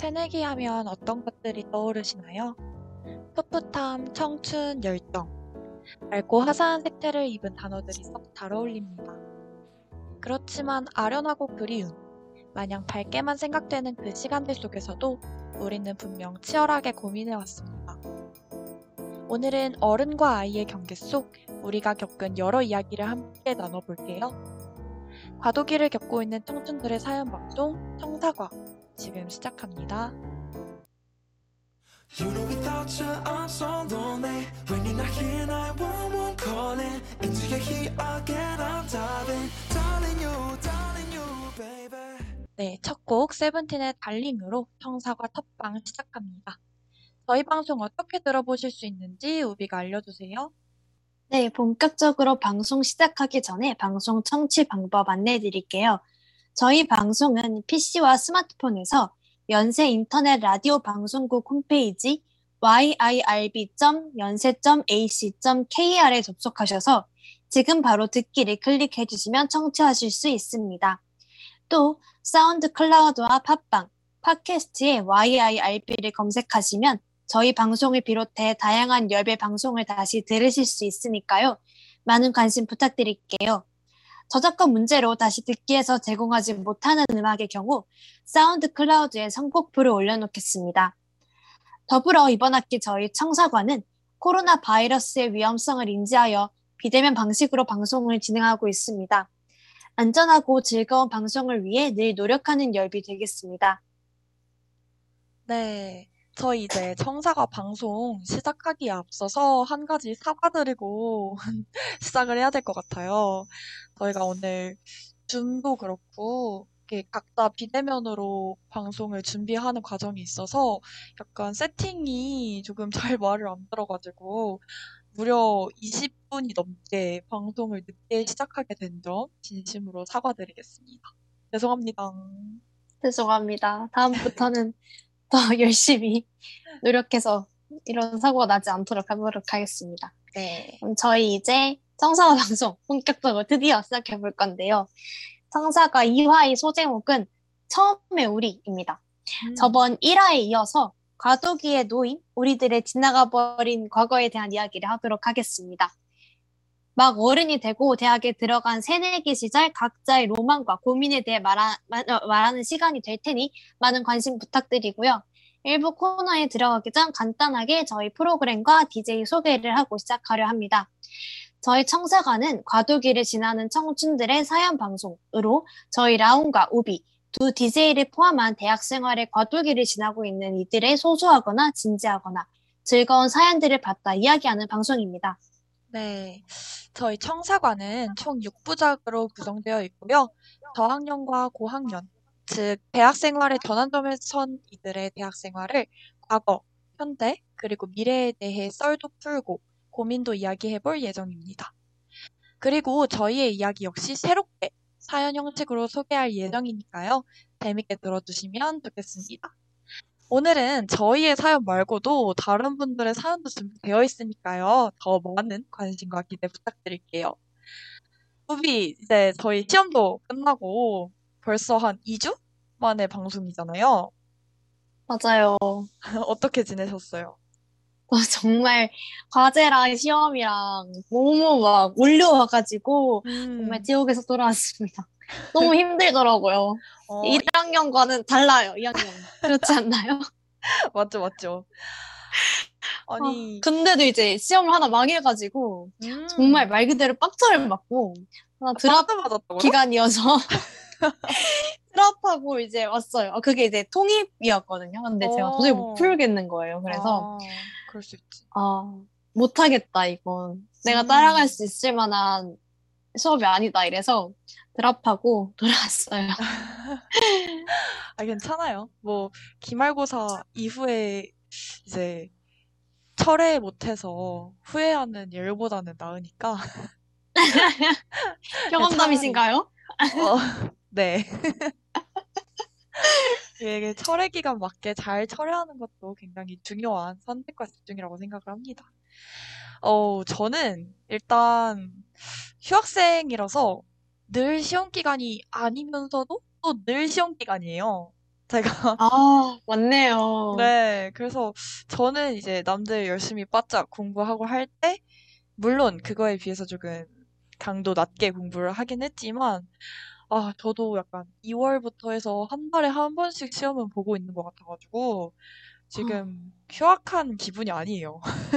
새내기 하면 어떤 것들이 떠오르시나요? 풋풋함, 청춘, 열정. 맑고 화사한 색채를 입은 단어들이 썩 잘 어울립니다. 그렇지만 아련하고 그리운, 마냥 밝게만 생각되는 그 시간들 속에서도 우리는 분명 치열하게 고민해왔습니다. 오늘은 어른과 아이의 경계 속 우리가 겪은 여러 이야기를 함께 나눠볼게요. 과도기를 겪고 있는 청춘들의 사연 방송 청사과 지금 시작합니다. You know we thought you are so lonely When you're not here, 911 calling And do you hear again, I'm darling Darling you, darling you, baby 네, 첫 곡 세븐틴의 달링으로 청사과 첫방 시작합니다. 저희 방송 어떻게 들어보실 수 있는지 우비가 알려주세요. 네, 본격적으로 방송 시작하기 전에 방송 청취 방법 안내해 드릴게요. 저희 방송은 PC와 스마트폰에서 연세 인터넷 라디오 방송국 홈페이지 yirb.연세.ac.kr에 접속하셔서 지금 바로 듣기를 클릭해 주시면 청취하실 수 있습니다. 또 사운드 클라우드와 팟빵, 팟캐스트에 yirb를 검색하시면 저희 방송을 비롯해 다양한 열배 방송을 다시 들으실 수 있으니까요. 많은 관심 부탁드릴게요. 저작권 문제로 다시 듣기에서 제공하지 못하는 음악의 경우 사운드 클라우드에 선곡표를 올려놓겠습니다. 더불어 이번 학기 저희 청사관은 코로나 바이러스의 위험성을 인지하여 비대면 방식으로 방송을 진행하고 있습니다. 안전하고 즐거운 방송을 위해 늘 노력하는 열비 되겠습니다. 네, 저희 이제 청사과 방송 시작하기에 앞서서 한 가지 사과드리고 시작을 해야 될 것 같아요. 저희가 오늘 줌도 그렇고 각자 비대면으로 방송을 준비하는 과정이 있어서 약간 세팅이 조금 잘 말을 안 들어가지고 무려 20분이 넘게 방송을 늦게 시작하게 된 점 진심으로 사과드리겠습니다. 죄송합니다. 죄송합니다. 다음부터는 더 열심히 노력해서 이런 사고가 나지 않도록 하도록 하겠습니다. 네. 그럼 저희 이제 청사과 방송 본격적으로 드디어 시작해 볼 건데요. 청사과 2화의 소제목은 처음의 우리입니다. 음. 저번 1화에 이어서 과도기에 놓인 우리들의 지나가 버린 과거에 대한 이야기를 하도록 하겠습니다. 막 어른이 되고 대학에 들어간 새내기 시절 각자의 로망과 고민에 대해 말하, 말- 어, 말하는 시간이 될 테니 많은 관심 부탁드리고요. 일부 코너에 들어가기 전 간단하게 저희 프로그램과 DJ 소개를 하고 시작하려 합니다. 저희 청사관은 과도기를 지나는 청춘들의 사연 방송으로 저희 라운과 우비, 두 DJ를 포함한 대학 생활의 과도기를 지나고 있는 이들의 소소하거나 진지하거나 즐거운 사연들을 받다 이야기하는 방송입니다. 네, 저희 청사관은 총 6부작으로 구성되어 있고요. 저학년과 고학년, 즉 대학 생활의 전환점에 선 이들의 대학 생활을 과거, 현대, 그리고 미래에 대해 썰도 풀고 고민도 이야기해 볼 예정입니다. 그리고 저희의 이야기 역시 새롭게 사연 형식으로 소개할 예정이니까요. 재밌게 들어주시면 좋겠습니다. 오늘은 저희의 사연 말고도 다른 분들의 사연도 준비되어 있으니까요. 더 많은 관심과 기대 부탁드릴게요. 우비, 이제 저희 시험도 끝나고 벌써 한 2주 만에 방송이잖아요. 맞아요. 어떻게 지내셨어요? 어, 정말 과제랑 시험이랑 너무 막 몰려와가지고 정말 지옥에서 돌아왔습니다. 너무 힘들더라고요. 어, 1학년과는 달라요, 2학년. 그렇지 않나요? 맞죠, 맞죠. 아니, 어, 근데도 이제 시험을 하나 망해가지고 음, 정말 말 그대로 빡쳐를 맞고 하나 드랍 빵점 맞았다고요? 기간이어서 드랍하고 이제 왔어요. 어, 그게 이제 통입이었거든요. 근데 제가 도저히 못 어. 풀겠는 거예요. 그래서 아, 그럴 수 있지. 아, 못하겠다, 이건. 내가 음. 따라갈 수 있을 만한 수업이 아니다, 이래서 드랍하고 돌아왔어요. 아, 괜찮아요. 뭐, 기말고사 이후에 이제 철회 못해서 후회하는 일보다는 나으니까. 경험담이신가요? 어, 네. 이게 철회 기간 맞게 잘 철회하는 것도 굉장히 중요한 선택과 집중이라고 생각을 합니다. 어, 저는 일단 휴학생이라서 늘 시험 기간이 아니면서도 또 늘 시험 기간이에요. 제가 아, 맞네요. 네, 그래서 저는 이제 남들 열심히 바짝 공부하고 할 때, 물론 그거에 비해서 조금 강도 낮게 공부를 하긴 했지만, 아, 저도 약간 2월부터 해서 한 달에 한 번씩 시험은 보고 있는 것 같아가지고, 지금 휴학한 기분이 아니에요.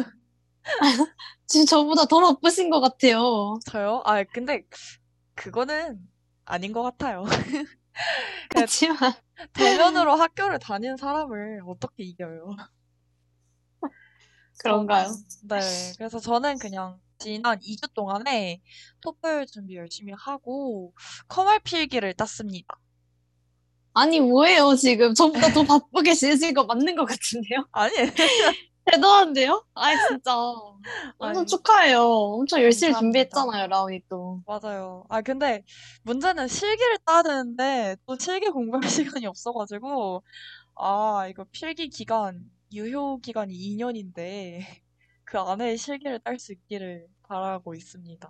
지금 저보다 더 바쁘신 것 같아요. 저요? 아, 근데 그거는 아닌 것 같아요. 그 그렇지만, 대면으로 학교를 다니는 사람을 어떻게 이겨요? 그런가요? 저는, 네. 그래서 저는 그냥 지난 2주 동안에 토플 준비 열심히 하고 컴활 필기를 땄습니다. 아니, 뭐예요, 지금. 저보다 더 바쁘게 지내신 거 맞는 것 같은데요? 아니, 대단한데요? 아이, 진짜. 완전 아니, 축하해요. 엄청 열심히 감사합니다. 준비했잖아요, 라온이 또. 맞아요. 아, 근데 문제는 실기를 따야 되는데 또 실기 공부할 시간이 없어가지고, 아, 이거 필기 기간, 유효 기간이 2년인데 그 안에 실기를 딸 수 있기를 바라고 있습니다.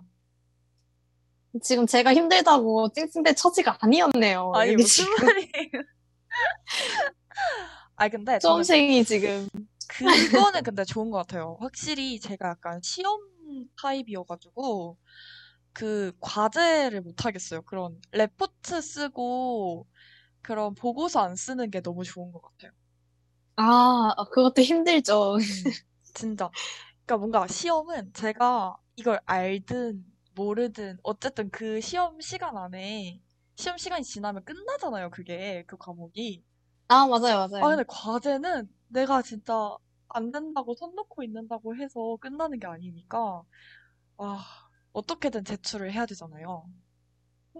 지금 제가 힘들다고 찡찡대 처지가 아니었네요. 아니, 무슨 말이에요? 아, 근데 수험생이 지금. 그거는 근데 좋은 것 같아요. 확실히 제가 약간 시험 타입이어가지고, 그 과제를 못 하겠어요. 그런 레포트 쓰고, 그런 보고서 안 쓰는 게 너무 좋은 것 같아요. 아, 그것도 힘들죠. 음, 진짜. 그러니까 뭔가 시험은 제가 이걸 알든 모르든 어쨌든 그 시험 시간 안에 시험 시간이 지나면 끝나잖아요. 그게 그 과목이. 아, 맞아요, 아, 맞아요. 근데 과제는 내가 진짜 안 된다고 손 놓고 있는다고 해서 끝나는 게 아니니까, 아, 어떻게든 제출을 해야 되잖아요.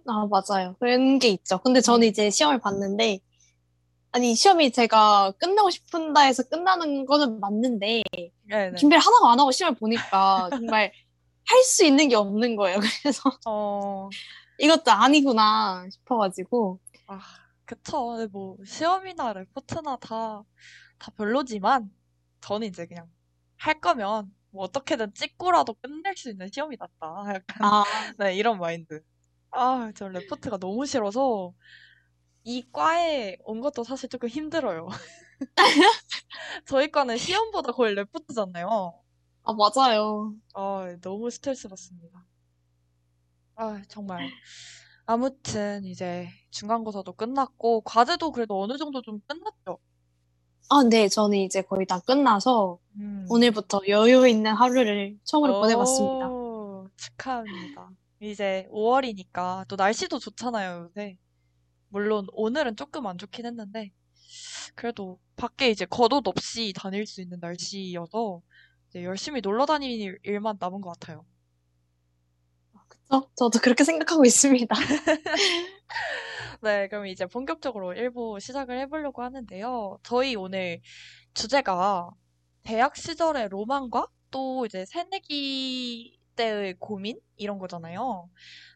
아, 맞아요. 그런 게 있죠. 근데 저는 음, 이제 시험을 봤는데, 아니, 시험이 제가 끝나고 싶은다 해서 끝나는 거는 맞는데, 네네. 준비를 하나도 안 하고 시험을 보니까 정말 할 수 있는 게 없는 거예요. 그래서 어, 이것도 아니구나 싶어가지고. 아, 그쵸. 근데 뭐, 시험이나 레포트나 다, 다 별로지만, 저는 이제 그냥 할 거면, 뭐, 어떻게든 찍고라도 끝낼 수 있는 시험이 낫다. 약간, 아, 네, 이런 마인드. 아, 저 레포트가 너무 싫어서, 이 과에 온 것도 사실 조금 힘들어요. 저희 과는 시험보다 거의 레포트잖아요. 아, 맞아요. 아, 너무 스트레스 받습니다. 아, 정말. 아무튼 이제 중간고사도 끝났고 과제도 그래도 어느 정도 좀 끝났죠. 아, 네, 저는 이제 거의 다 끝나서 음. 오늘부터 여유 있는 하루를 처음으로 보내봤습니다. 오, 축하합니다. 이제 5월이니까 또 날씨도 좋잖아요, 요새. 물론 오늘은 조금 안 좋긴 했는데 그래도 밖에 이제 겉옷 없이 다닐 수 있는 날씨여서 이제 열심히 놀러 다니는 일만 남은 것 같아요. 그쵸? 저도 그렇게 생각하고 있습니다. 네, 그럼 이제 본격적으로 1부 시작을 해보려고 하는데요. 저희 오늘 주제가 대학 시절의 로망과 또 이제 새내기 때의 고민? 이런 거잖아요.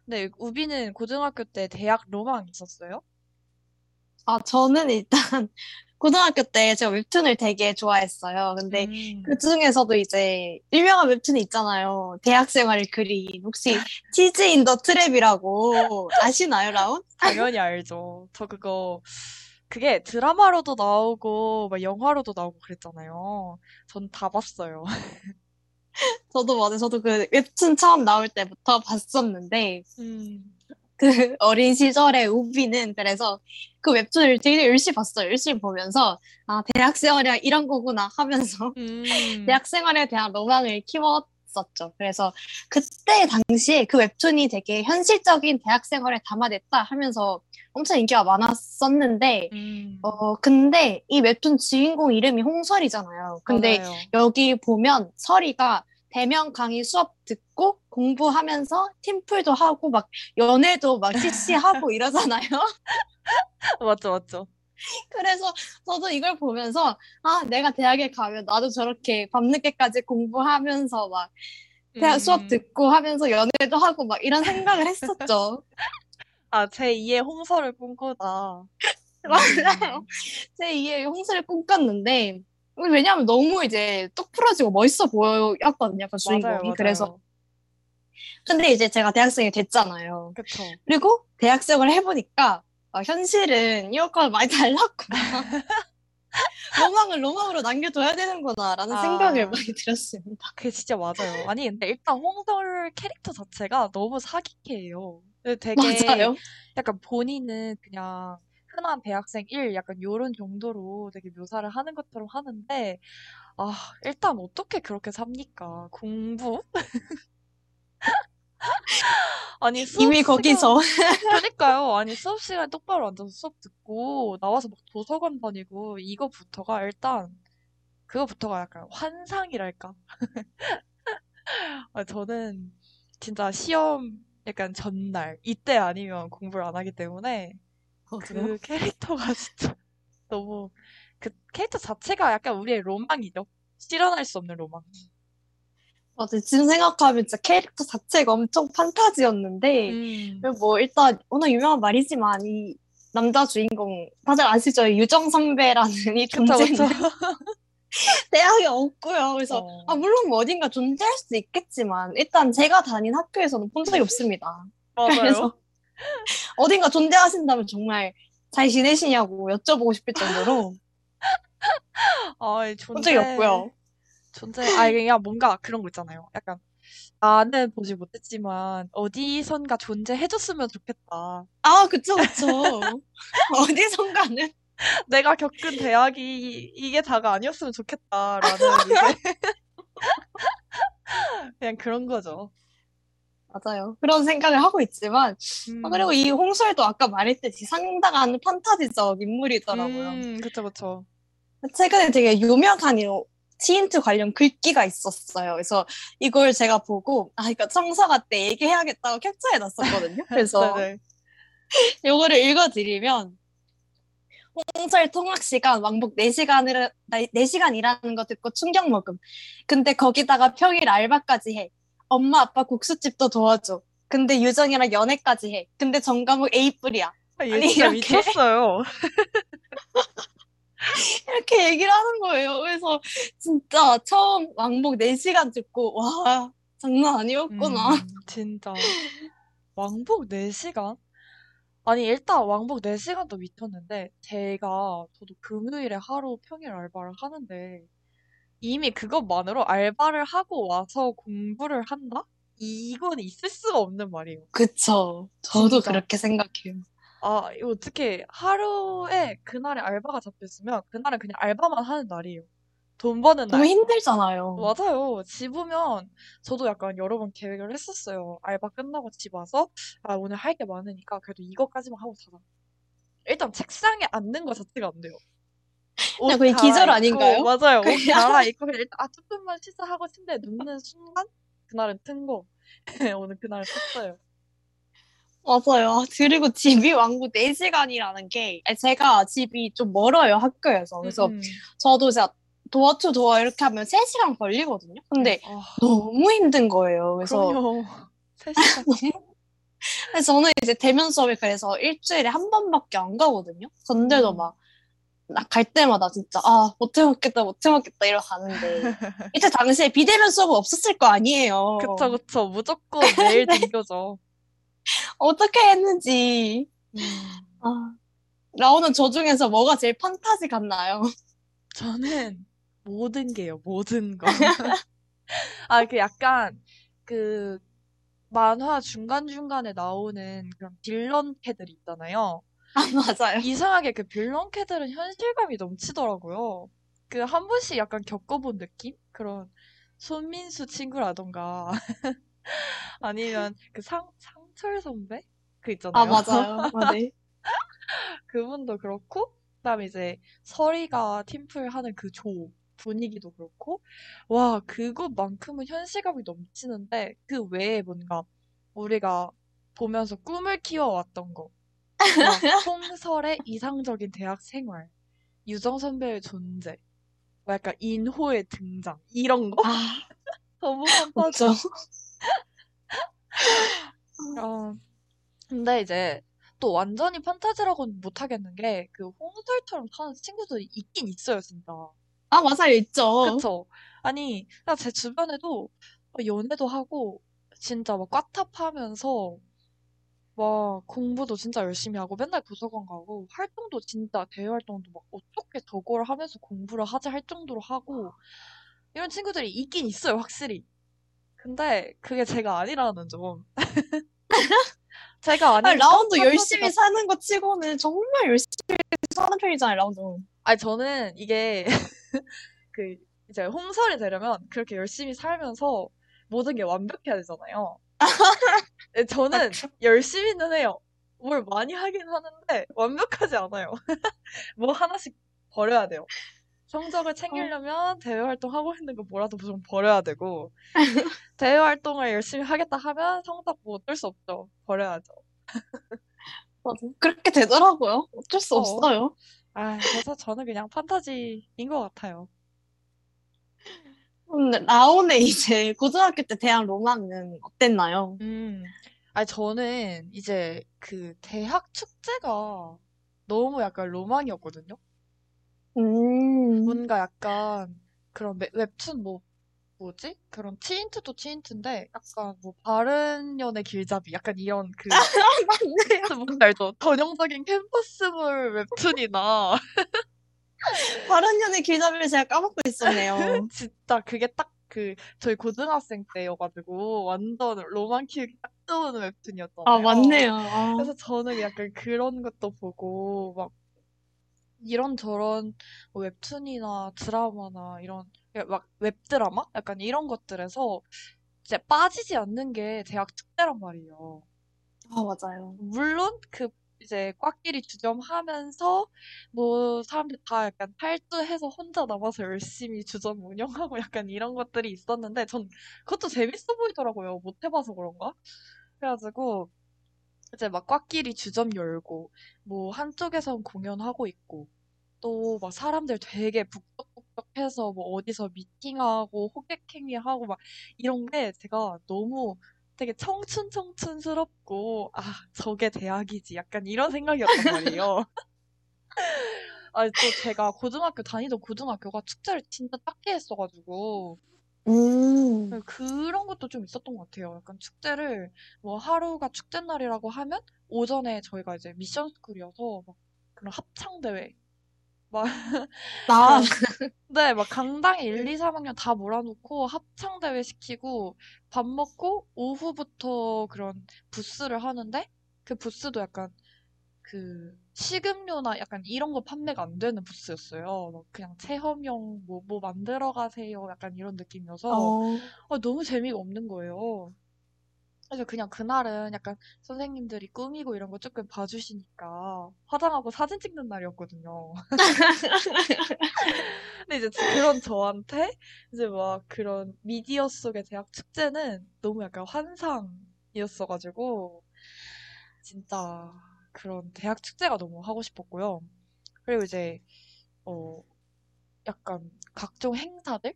근데 우비는 고등학교 때 대학 로망 있었어요? 아, 저는 일단 고등학교 때 제가 웹툰을 되게 좋아했어요. 근데 음, 그 중에서도 이제 유명한 웹툰이 있잖아요. 대학 생활을 그린 혹시 Cheese in the Trap이라고 아시나요, 라온? 당연히 알죠. 저 그거, 그게 드라마로도 나오고, 막 영화로도 나오고 그랬잖아요. 전 다 봤어요. 저도 맞아요. 저도 그 웹툰 처음 나올 때부터 봤었는데 음, 그 어린 시절의 우비는 그래서 그 웹툰을 되게 열심히 봤어요. 열심히 보면서 아 대학 생활이 이런 거구나 하면서 음, 대학 생활에 대한 로망을 키웠었죠. 그래서 그때 당시에 그 웹툰이 되게 현실적인 대학 생활을 담아냈다 하면서 엄청 인기가 많았었는데 음, 어 근데 이 웹툰 주인공 이름이 홍설이잖아요. 근데 맞아요. 여기 보면 설이가 대면 강의 수업 듣고 공부하면서 팀플도 하고 막 연애도 막 CC하고 이러잖아요. 맞죠, 맞죠. 그래서 저도 이걸 보면서 아 내가 대학에 가면 나도 저렇게 밤늦게까지 공부하면서 막 대학 수업 음, 듣고 하면서 연애도 하고 막 이런 생각을 했었죠. 아, 제2의 홍서를 꿈꾸다. 맞아요. 음, 제 2의 홍수를 꿈꿨는데 왜냐하면 너무 이제 똑 부러지고 멋있어 보였거든요. 그 맞아요, 주인공이. 그래서 맞아요. 근데 이제 제가 대학생이 됐잖아요. 그쵸. 그리고 대학생을 해보니까 아, 현실은 이것과 많이 달랐구나. 로망을 로망으로 남겨둬야 되는구나라는 아. 생각을 많이 들었습니다. 그게 진짜 맞아요. 아니, 근데 일단 홍설 캐릭터 자체가 너무 사기캐예요. 되게 맞아요. 약간 본인은 그냥 흔한 대학생 1 약간 요런 정도로 되게 묘사를 하는 것처럼 하는데, 아, 일단 어떻게 그렇게 삽니까? 공부? 아니, 수업 이미 시간, 거기서 그러니까요. 아니, 수업 시간에 똑바로 앉아서 수업 듣고, 나와서 막 도서관 다니고, 이거부터가 일단, 그거부터가 약간 환상이랄까? 아, 저는 진짜 시험 약간 전날, 이때 아니면 공부를 안 하기 때문에, 그 캐릭터가 진짜 너무, 그 캐릭터 자체가 약간 우리의 로망이죠. 실현할 수 없는 로망. 맞아 지금 생각하면 진짜 캐릭터 자체가 엄청 판타지였는데 음, 뭐 일단 워낙 유명한 말이지만 이 남자 주인공 다들 아시죠? 유정 선배라는 이 존재는. 대학에 없고요. 그래서 어. 아 물론 뭐 어딘가 존재할 수도 있겠지만 일단 제가 다닌 학교에서는 본 적이 없습니다. 맞아요. 그래서 어딘가 존재하신다면 정말 잘 지내시냐고 여쭤보고 싶을 정도로 아, 본 적이 없고요. 존재, 아, 그냥 뭔가 그런 거 있잖아요. 약간, 나는 보지 못했지만, 어디선가 존재해줬으면 좋겠다. 아 그쵸 그쵸. 어디선가는 내가 겪은 대학이 이게 다가 아니었으면 좋겠다라는 이제 그냥 그런 거죠. 맞아요. 그런 생각을 하고 있지만 음, 아, 그리고 이 홍설도 아까 말했듯이 상당한 판타지적 인물이더라고요. 음, 그쵸, 그쵸. 최근에 되게 유명한 이 치인트 관련 글귀가 있었어요. 그래서 이걸 제가 보고 아 이거 청사가 때 얘기해야겠다고 캡처해 놨었거든요. 그래서 네네. 요거를 읽어드리면 홍설 통학 시간 왕복 4시간을 4시간이라는 거 듣고 충격 먹음. 근데 거기다가 평일 알바까지 해. 엄마 아빠 국수집도 도와줘. 근데 유정이랑 연애까지 해. 근데 전과목 A뿔이야. 아, 얘 아니, 진짜 이렇게. 미쳤어요. 이렇게 얘기를 하는 거예요. 그래서 진짜 처음 왕복 4시간 듣고 와 장난 아니었구나. 음, 진짜. 왕복 4시간? 아니, 일단 왕복 4시간도 미쳤는데, 제가, 저도 금요일에 하루 평일 알바를 하는데, 이미 그것만으로 알바를 하고 와서 공부를 한다? 이건 있을 수가 없는 말이에요. 그쵸. 저도 진짜. 그렇게 생각해요. 아, 이거 어떻게 하루에 그날에 알바가 잡혔으면 그날은 그냥 알바만 하는 날이에요. 돈 버는 너무 날. 힘들잖아요. 맞아요. 집 오면 저도 약간 여러 번 계획을 했었어요. 알바 끝나고 집 와서 아, 오늘 할 게 많으니까 그래도 이거까지만 하고 자자. 일단 책상에 앉는 거 자체가 안 돼요. 옷 그냥 거의 기절 갈아입고, 아닌가요? 맞아요. 옷 그냥. 갈아입고 그냥 일단 아 조금만 쉬자 하고 침대에 눕는 순간 그날은 튼 거. 오늘 그날은 텄어요. 맞아요. 아, 그리고 집이 왕복 4시간이라는 게 제가 집이 좀 멀어요, 학교에서. 그래서 음, 음. 저도 진짜 도어 투 도어 이렇게 하면 3시간 걸리거든요. 근데 아, 너무 힘든 거예요. 그래서 그럼요. 3시간. 그래서 저는 이제 대면 수업을 그래서 일주일에 한 번밖에 안 가거든요. 근데도 음. 막, 나 갈 때마다 진짜, 아, 못 해먹겠다, 못 해먹겠다, 이러고 가는데. 이때 당시에 비대면 수업은 없었을 거 아니에요. 그쵸, 그쵸. 무조건 매일 등교죠. 어떻게 했는지. 음, 아, 나오는 저 중에서 뭐가 제일 판타지 같나요? 저는 모든 게요, 모든 거. 아, 그 약간, 그, 만화 중간중간에 나오는 그런 빌런 캐들 있잖아요. 아, 맞아요. 이상하게 그 빌런 캐들은 현실감이 넘치더라고요. 그 한 번씩 약간 겪어본 느낌? 그런 손민수 친구라던가 아니면 그 상, 상 철 선배? 그 아, 있잖아요. 맞아요. 아, 네. 그분도 그렇고, 그다음에 이제 서리가 팀플 하는 그 조 분위기도 그렇고, 와, 그것만큼은 현실감이 넘치는데, 그 외에 뭔가 우리가 보면서 꿈을 키워왔던 거, 막 홍설의 이상적인 대학 생활, 유정 선배의 존재, 뭐 약간 인호의 등장, 이런 거? 아, 너무. 없죠. 어, 근데 이제 또 완전히 판타지라고는 못하겠는 게 그 홍설처럼 사는 친구들이 있긴 있어요, 진짜. 아, 맞아요. 있죠. 그쵸? 아니, 그냥 제 주변에도 연애도 하고 진짜 막 꽈탑하면서 막 공부도 진짜 열심히 하고 맨날 도서관 가고 활동도 진짜 대외 활동도 막 어떻게 저걸 하면서 공부를 하지 할 정도로 하고 이런 친구들이 있긴 있어요, 확실히. 근데 그게 제가 아니라는 점. 제가 아니, 라운드 열심히 사는 것 치고는 정말 열심히 사는 편이잖아요, 라운드. 아니 저는 이게 그 이제 홈설이 되려면 그렇게 열심히 살면서 모든 게 완벽해야 되잖아요. 네, 저는 열심히는 해요. 뭘 많이 하긴 하는데 완벽하지 않아요. 뭐 하나씩 버려야 돼요. 성적을 챙기려면 대외 활동하고 있는 거 뭐라도 좀 버려야 되고 대외 활동을 열심히 하겠다 하면 성적 뭐 어쩔 수 없죠. 버려야죠. 맞아. 그렇게 되더라고요. 어쩔 수 어. 없어요. 아, 그래서 저는 그냥 판타지인 것 같아요. 근데 라온의 이제 고등학교 때 대학 로망은 어땠나요? 음, 아니, 저는 이제 그 대학 축제가 너무 약간 로망이었거든요. 음. 뭔가 약간 그런 웹- 웹툰 뭐, 뭐지? 그런 치인트도 치인트인데 약간 뭐 바른 연애 길잡이 약간 이런 그 맞네요. 뭔지 알죠? 전형적인 캠퍼스물 웹툰이나 바른 연애 길잡이를 제가 까먹고 있었네요. 진짜 그게 딱 그 저희 고등학생 때여가지고 완전 로망 키우기 딱 좋은 웹툰이었잖아요. 아, 맞네요. 아. 그래서 저는 약간 그런 것도 보고 막 이런저런 뭐 웹툰이나 드라마나 이런 막 웹드라마? 약간 이런 것들에서 이제 빠지지 않는 게 대학 축제란 말이에요. 아, 맞아요. 물론 그 이제 꽉끼리 주점하면서 뭐 사람들 다 약간 탈주해서 혼자 남아서 열심히 주점 운영하고 약간 이런 것들이 있었는데 전 그것도 재밌어 보이더라고요. 못 해봐서 그런가? 그래가지고 이제 막 꽉끼리 주점 열고 뭐 한쪽에선 공연하고 있고 또 막 사람들 되게 북적북적해서 뭐 어디서 미팅하고 호객행위하고 막 이런 게 제가 너무 되게 청춘 청춘스럽고 아 저게 대학이지 약간 이런 생각이었단 말이에요. 아니 또 제가 고등학교 다니던 고등학교가 축제를 진짜 작게 했어가지고 음. 그런 것도 좀 있었던 것 같아요. 약간 축제를 뭐 하루가 축제 날이라고 하면 오전에 저희가 이제 미션 스쿨이어서 막 그런 합창 대회 막 나, 네, 막 강당에 1, 2, 3학년 다 몰아놓고 합창 대회 시키고 밥 먹고 오후부터 그런 부스를 하는데 그 부스도 약간 그 식음료나 약간 이런 거 판매가 안 되는 부스였어요. 막 그냥 체험용 뭐, 뭐 만들어 가세요. 약간 이런 느낌이어서 어, 아, 너무 재미가 없는 거예요. 그래서 그냥 그날은 약간 선생님들이 꾸미고 이런 거 조금 봐주시니까 화장하고 사진 찍는 날이었거든요. 근데 이제 그런 저한테 이제 막 그런 미디어 속의 대학 축제는 너무 약간 환상이었어가지고 진짜 그런 대학 축제가 너무 하고 싶었고요. 그리고 이제 어 약간 각종 행사들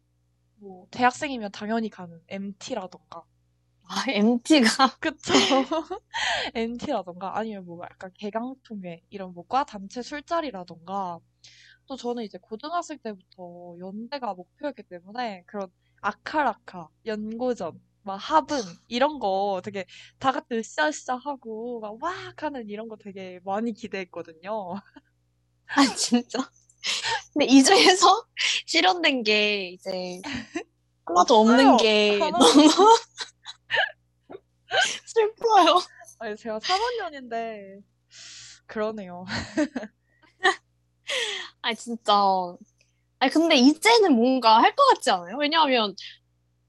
뭐 대학생이면 당연히 가는 MT라던가 아, MT가. 그쵸. MT라던가 아니면 뭐 약간 개강통회 이런 뭐 과 단체 술자리라던가 또 저는 이제 고등학생 때부터 연대가 목표였기 때문에 그런 아카라카, 연고전, 막 합은 이런 거 되게 다 같이 으쌰으쌰 하고 막 와악 하는 이런 거 되게 많이 기대했거든요. 아, 진짜. 근데 이 중에서 실현된 게 이제 하나도 없는. 게 너무 슬퍼요. 아니 제가 3학년인데 그러네요. 아, 진짜. 아니, 근데 이제는 뭔가 할 것 같지 않아요? 왜냐하면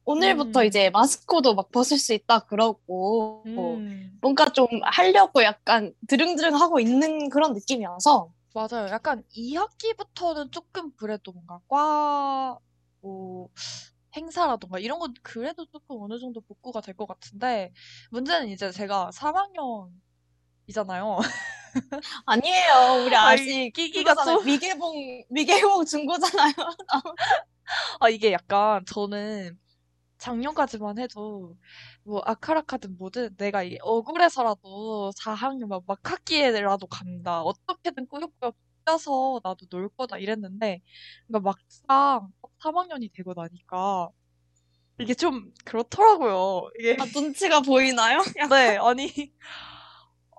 오늘부터 음. 이제 마스크도 막 벗을 수 있다 그러고 음, 뭔가 좀 하려고 약간 드릉드릉 하고 있는 그런 느낌이어서 맞아요. 약간 2학기부터는 조금 그래도 뭔가 과, 뭐, 행사라던가 이런 건 그래도 조금 어느 정도 복구가 될 것 같은데, 문제는 이제 제가 3학년이잖아요. 아니에요. 우리 아이, 아직 끼기가. 좀- 미개봉 미개봉 중고잖아요. 아, 이게 약간 저는 작년까지만 해도 뭐 아카라카든 뭐든 내가 이 억울해서라도 4학년 막 막 학기에라도 간다. 어떻게든 꾸역꾸역 뛰어서 나도 놀 거다 이랬는데 그러니까 막상 3학년이 되고 나니까 이게 좀 그렇더라고요. 이게 아, 눈치가 보이나요? 네, 아니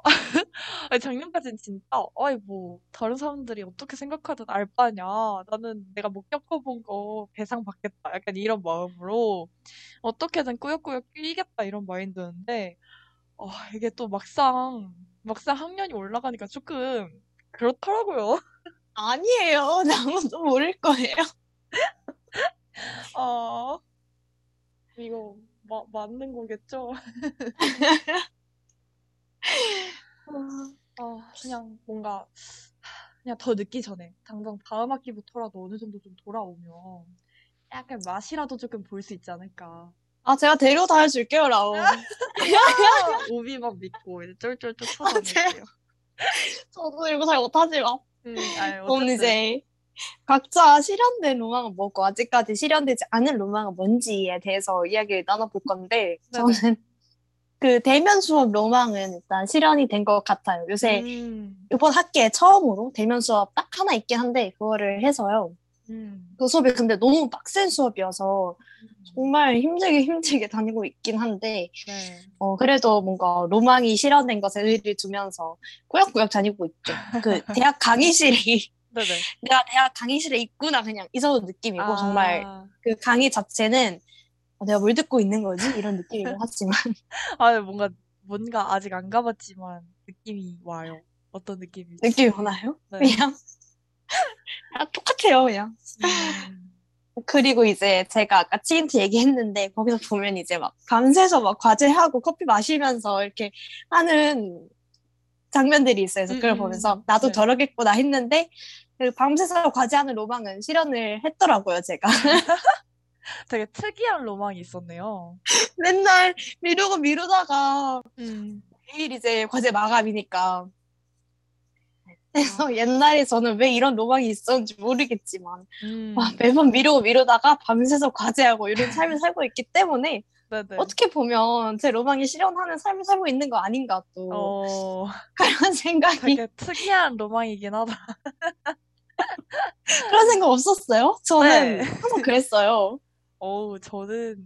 아니, 작년까지는 진짜, 아이, 뭐, 다른 사람들이 어떻게 생각하든 알 바냐. 나는 내가 못 겪어본 거 배상 받겠다. 약간 이런 마음으로, 어떻게든 꾸역꾸역 끼겠다. 이런 마인드였는데, 어, 이게 또 막상, 막상 학년이 올라가니까 조금, 그렇더라고요. 아니에요. 아무도 모를 거예요. 아, 이거, 마, 맞는 거겠죠? 아, 그냥 뭔가, 그냥 더 늦기 전에, 당장 다음 학기부터라도 어느 정도 좀 돌아오면, 약간 맛이라도 조금 볼 수 있지 않을까. 아, 제가 데려다 줄게요, 라오. 우비만 믿고 이제 쫄쫄쫄. 찾아낼게요. 저도 이거 잘 못하지만. 음, 그럼. 이제 각자 실현된 로망은 뭐고 아직까지 실현되지 않은 로망은 뭔지에 대해서 이야기를 나눠볼 건데 네네. 저는 그 대면 수업 로망은 일단 실현이 된 것 같아요. 요새 음, 이번 학기에 처음으로 대면 수업 딱 하나 있긴 한데 그거를 해서요. 음, 그 수업이 근데 너무 빡센 수업이어서 정말 힘들게 힘들게 다니고 있긴 한데 네. 어 그래도 뭔가 로망이 실현된 것에 의의를 두면서 꾸역꾸역 다니고 있죠. 그 대학 강의실이. 내가 대학 강의실에 있구나 그냥 이 정도 느낌이고 정말 아, 그 강의 자체는 어, 내가 뭘 듣고 있는 거지 이런 느낌이긴 하지만 아, 뭔가, 뭔가 아직 안 가봤지만 느낌이 와요. 어떤 느낌일지. 느낌이 오나요? 네. 그냥 아, 똑같아요 그냥 음, 그리고 이제 제가 아까 치인트 얘기했는데 거기서 보면 이제 막 밤새서 막 과제하고 커피 마시면서 이렇게 하는 장면들이 있어요. 그래서 그걸 음, 음. 보면서 나도 네. 저러겠구나 했는데 그 밤새서 과제하는 로망은 실현을 했더라고요 제가 되게 특이한 로망이 있었네요. 맨날 미루고 미루다가 음, 내일 이제 과제 마감이니까. 그래서 아. 옛날에 저는 왜 이런 로망이 있었는지 모르겠지만, 음, 와, 매번 미루고 미루다가 밤새서 과제하고 이런 삶을 살고 있기 때문에, 네네. 어떻게 보면 제 로망이 실현하는 삶을 살고 있는 거 아닌가 또, 어, 그런 생각이, 되게 특이한 로망이긴 하다. 그런 생각 없었어요? 저는 네. 항상 그랬어요. 어우, 저는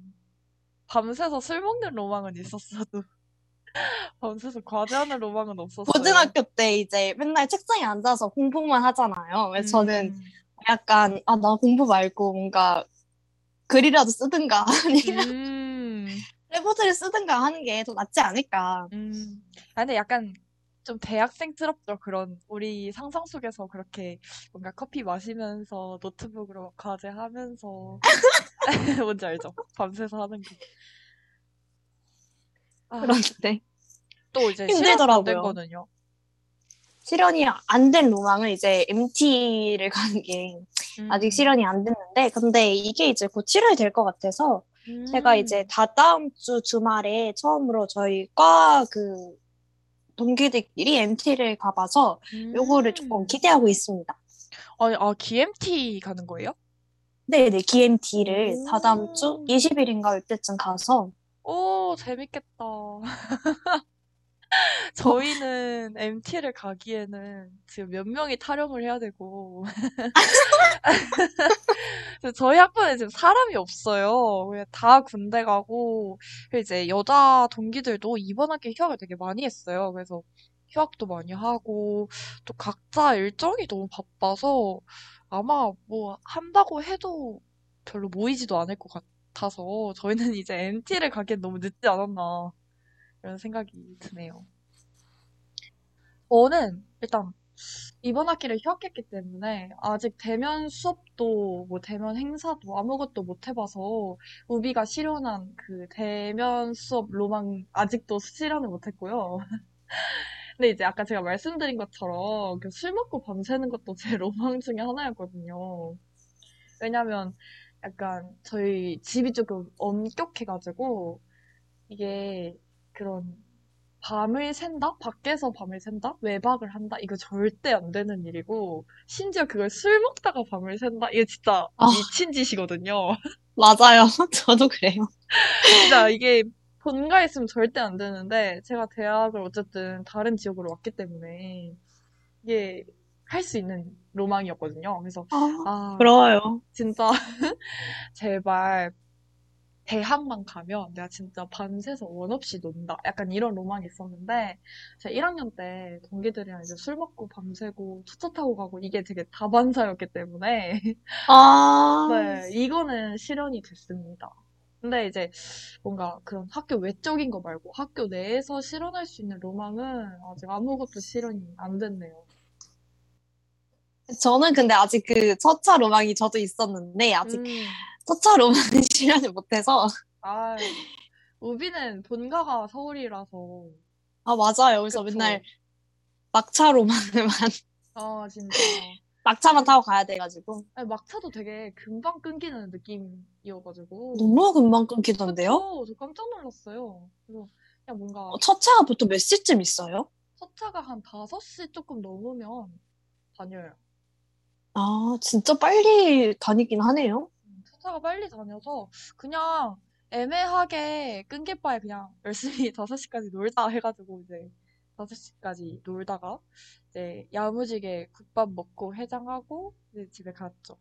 밤새서 술 먹는 로망은 있었어도 밤새서 과제하는 로망은 없었어요. 고등학교 때 이제 맨날 책상에 앉아서 공부만 하잖아요. 그래서 저는 음, 약간, 아, 나 공부 말고 뭔가 글이라도 쓰든가, 아니면 음, 레포트를 쓰든가 하는 게 더 낫지 않을까. 음. 아, 근데 약간 좀 대학생스럽죠. 그런 우리 상상 속에서 그렇게 뭔가 커피 마시면서 노트북으로 과제하면서 뭔지 알죠? 밤새서 하는 거. 아, 그런데 또 이제 힘들더라고요. 실현이 안 된 로망은 이제 MT를 가는 게 아직 음, 실현이 안 됐는데 근데 이게 이제 곧 실현이 될것 같아서 제가 이제 음, 다다음 주 주말에 처음으로 저희 과 그 동기들끼리 MT를 가봐서 요거를 조금 음. 기대하고 있습니다. 아니, 아, GMT 가는 거예요? 네네, GMT를 다 다음 주 오. 20일인가 이때쯤 가서 오, 재밌겠다. 저희는 MT를 가기에는 지금 몇 명이 타령을 해야 되고, 저희 학교에 지금 사람이 없어요. 다 군대 가고, 이제 여자 동기들도 이번 학기에 휴학을 되게 많이 했어요. 그래서 휴학도 많이 하고, 또 각자 일정이 너무 바빠서 아마 뭐 한다고 해도 별로 모이지도 않을 것 같아 서 저희는 이제 MT를 가기엔 너무 늦지 않았나. 이런 생각이 드네요. 저는 일단 이번 학기를 휴학했기 때문에 아직 대면 수업도 뭐 대면 행사도 아무것도 못 해봐서 우비가 실현한 그 대면 수업 로망 아직도 실현을 못 했고요. 근데 이제 아까 제가 말씀드린 것처럼 그술 먹고 밤새는 것도 제 로망 중에 하나였거든요. 왜냐면 약간 저희 집이 조금 엄격해가지고 이게 그런 밤을 샌다? 밖에서 밤을 샌다? 외박을 한다? 이거 절대 안 되는 일이고, 심지어 그걸 술 먹다가 밤을 샌다? 이게 진짜 아. 미친 짓이거든요. 맞아요. 저도 그래요. 진짜 이게 본가에 있으면 절대 안 되는데, 제가 대학을 어쨌든 다른 지역으로 왔기 때문에, 이게 할 수 있는 로망이었거든요. 그래서, 아, 아, 부러워요. 진짜, 제발, 대학만 가면 내가 진짜 밤새서 원 없이 논다. 약간 이런 로망이 있었는데, 제가 1학년 때 동기들이랑 이제 술 먹고 밤새고 투차 타고 가고 이게 되게 다반사였기 때문에, 아, 네, 이거는 실현이 됐습니다. 근데 이제 뭔가 그런 학교 외적인 거 말고 학교 내에서 실현할 수 있는 로망은 아직 아무것도 실현이 안 됐네요. 저는 근데 아직 그 첫차 로망이 저도 있었는데 아직 음, 첫차 로망은 실현을 못해서 아, 우비는 본가가 서울이라서, 아 맞아요. 그래서 그쵸. 맨날 막차 로망을만 아, 진짜. 막차만 타고 가야 돼가지고 아니, 막차도 되게 금방 끊기는 느낌이어가지고. 너무 금방 끊기던데요? 그쵸? 저 깜짝 놀랐어요. 그래서 그냥 뭔가 어, 첫 차가 보통 몇 시쯤 있어요? 첫 차가 한 5시 조금 넘으면 다녀요. 아 진짜 빨리 다니긴 하네요. 음, 첫 차가 빨리 다녀서 그냥 애매하게 끊길 바에 그냥 열심히 5시까지 놀자 해가지고 이제 5시까지 놀다가 이제 야무지게 국밥 먹고 해장하고 이제 집에 갔죠.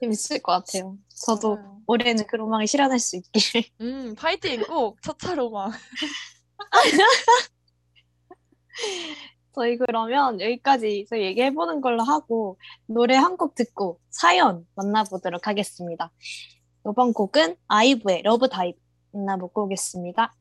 재밌을 것 같아요. 저도 맞아요. 올해는 그 로망을 실현할 수 있기를. 음, 파이팅 꼭첫 차로만. 저희 그러면 여기까지 저희 얘기해보는 걸로 하고 노래 한 곡 듣고 사연 만나보도록 하겠습니다. 이번 곡은 아이브의 Love Dive 만나보고 오겠습니다.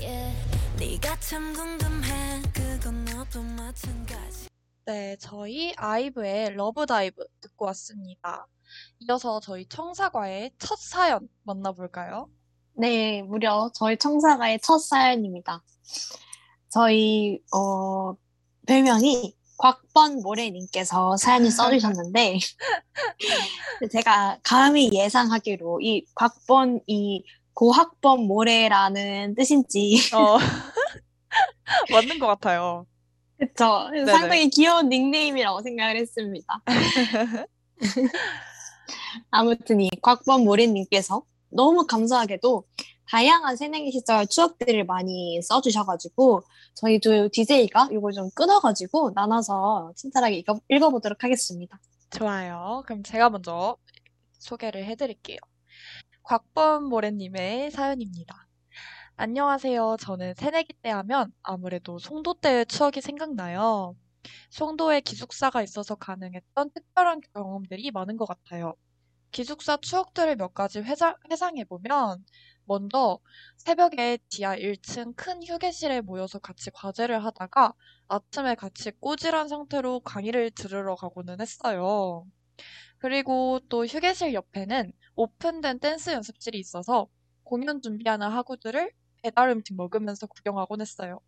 yeah. 네가 참 궁금해 그건 너도 마찬가지 네, 저희 아이브의 Love Dive 듣고 왔습니다. 이어서 저희 청사과의 첫 사연 만나볼까요? 네, 무려 저희 청사가의 첫 사연입니다. 저희 어, 별명이 곽번 모래님께서 사연을 써주셨는데 제가 감히 예상하기로 이 곽번 이 고학번 모래라는 뜻인지 어, 맞는 것 같아요. 네네. 상당히 귀여운 닉네임이라고 생각을 했습니다. 아무튼 이 곽번 모래님께서 너무 감사하게도 다양한 새내기 시절 추억들을 많이 써주셔가지고 저희도 DJ가 이걸 좀 끊어가지고 나눠서 친절하게 읽어, 읽어보도록 하겠습니다. 좋아요. 그럼 제가 먼저 소개를 해드릴게요. 곽범 모래님의 사연입니다. 안녕하세요. 저는 새내기 때 하면 아무래도 송도 때의 추억이 생각나요. 송도에 기숙사가 있어서 가능했던 특별한 경험들이 많은 것 같아요. 기숙사 추억들을 몇 가지 회상해보면, 먼저 새벽에 지하 1층 큰 휴게실에 모여서 같이 과제를 하다가 아침에 같이 꼬질한 상태로 강의를 들으러 가고는 했어요. 그리고 또 휴게실 옆에는 오픈된 댄스 연습실이 있어서 공연 준비하는 학우들을 배달 음식 먹으면서 구경하곤 했어요.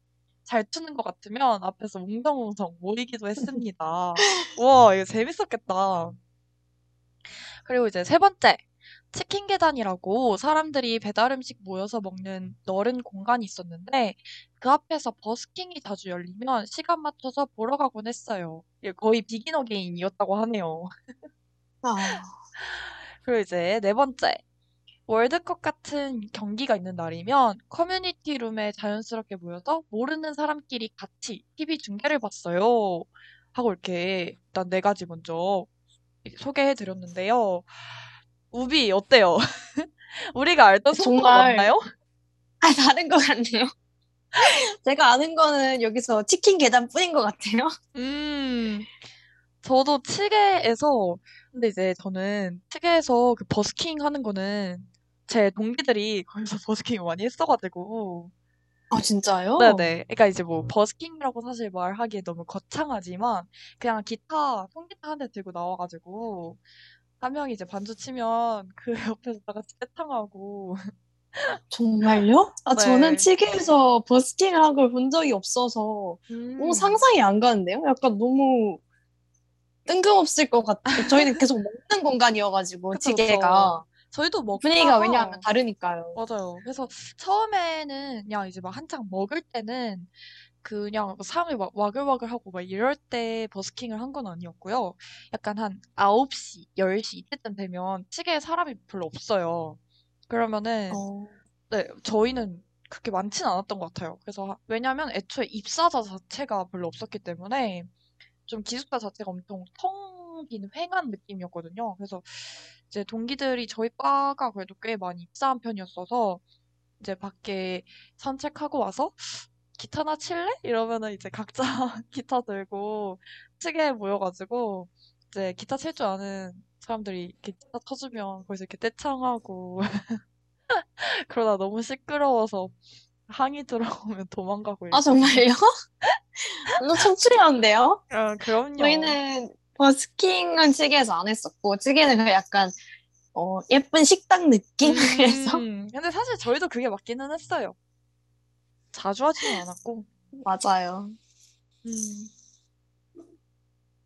잘 추는 것 같으면 앞에서 웅성웅성 모이기도 했습니다. 우와, 이거 재밌었겠다. 그리고 이제 세 번째, 치킨 계단이라고 사람들이 배달 음식 모여서 먹는 넓은 공간이 있었는데 그 앞에서 버스킹이 자주 열리면 시간 맞춰서 보러 가곤 했어요. 거의 비긴 어게인이었다고 하네요. 아, 그리고 이제 네 번째. 월드컵 같은 경기가 있는 날이면 커뮤니티 룸에 자연스럽게 모여서 모르는 사람끼리 같이 TV 중계를 봤어요. 하고 이렇게 일단 네 가지 먼저 소개해 드렸는데요. 우비 어때요? 우리가 알던 정말 맞나요? 아, 다른 것 같네요. 제가 아는 거는 여기서 치킨 계단 뿐인 것 같아요. 음, 저도 치계에서 근데 이제 저는 치계에서 그 버스킹 하는 거는 제 동기들이 거기서 버스킹 많이 했어가지고 아, 진짜요? 네네. 그러니까 이제 뭐 버스킹이라고 사실 말하기에 너무 거창하지만 그냥 기타, 통기타 한 대 들고 나와가지고 한 명이 이제 반주 치면 그 옆에서 다 같이 떼창하고 정말요? 아, 네. 저는 치계에서 버스킹을 한 걸 본 적이 없어서 음, 너무 상상이 안 가는데요? 약간 너무 뜬금없을 것 같아요. 저희는 계속 먹는 공간이어가지고, 그쵸, 치계가. 저희도 분위기가 먹다가 왜냐하면 다르니까요. 맞아요. 그래서 처음에는 그냥 이제 막 한창 먹을 때는 그냥 사람이 막 와글와글하고 막 이럴 때 버스킹을 한 건 아니었고요. 약간 한 9시, 10시 이때쯤 되면 치계에 사람이 별로 없어요. 그러면은 어, 네, 저희는 그렇게 많지는 않았던 것 같아요. 그래서 하- 왜냐면 애초에 입사자 자체가 별로 없었기 때문에 좀 기숙사 자체가 엄청 텅 빈 휑한 느낌이었거든요. 그래서 이제 동기들이 저희 과가 그래도 꽤 많이 입사한 편이었어서 이제 밖에 산책하고 와서 기타나 칠래? 이러면은 이제 각자 기타 들고 측에 모여가지고 이제 기타 칠 줄 아는 사람들이 기타 쳐주면 거기서 이렇게 떼창하고 그러다 너무 시끄러워서 항의 들어오면 도망가고 아, 정말요? 너무 청춘이었는데요? 아, 그럼요. 저희는 버스킹은 찌개에서 안 했었고, 찌개는 약간, 어, 예쁜 식당 느낌? 그래서. 음, 근데 사실 저희도 그게 맞기는 했어요. 자주 하지는 않았고. 맞아요. 음,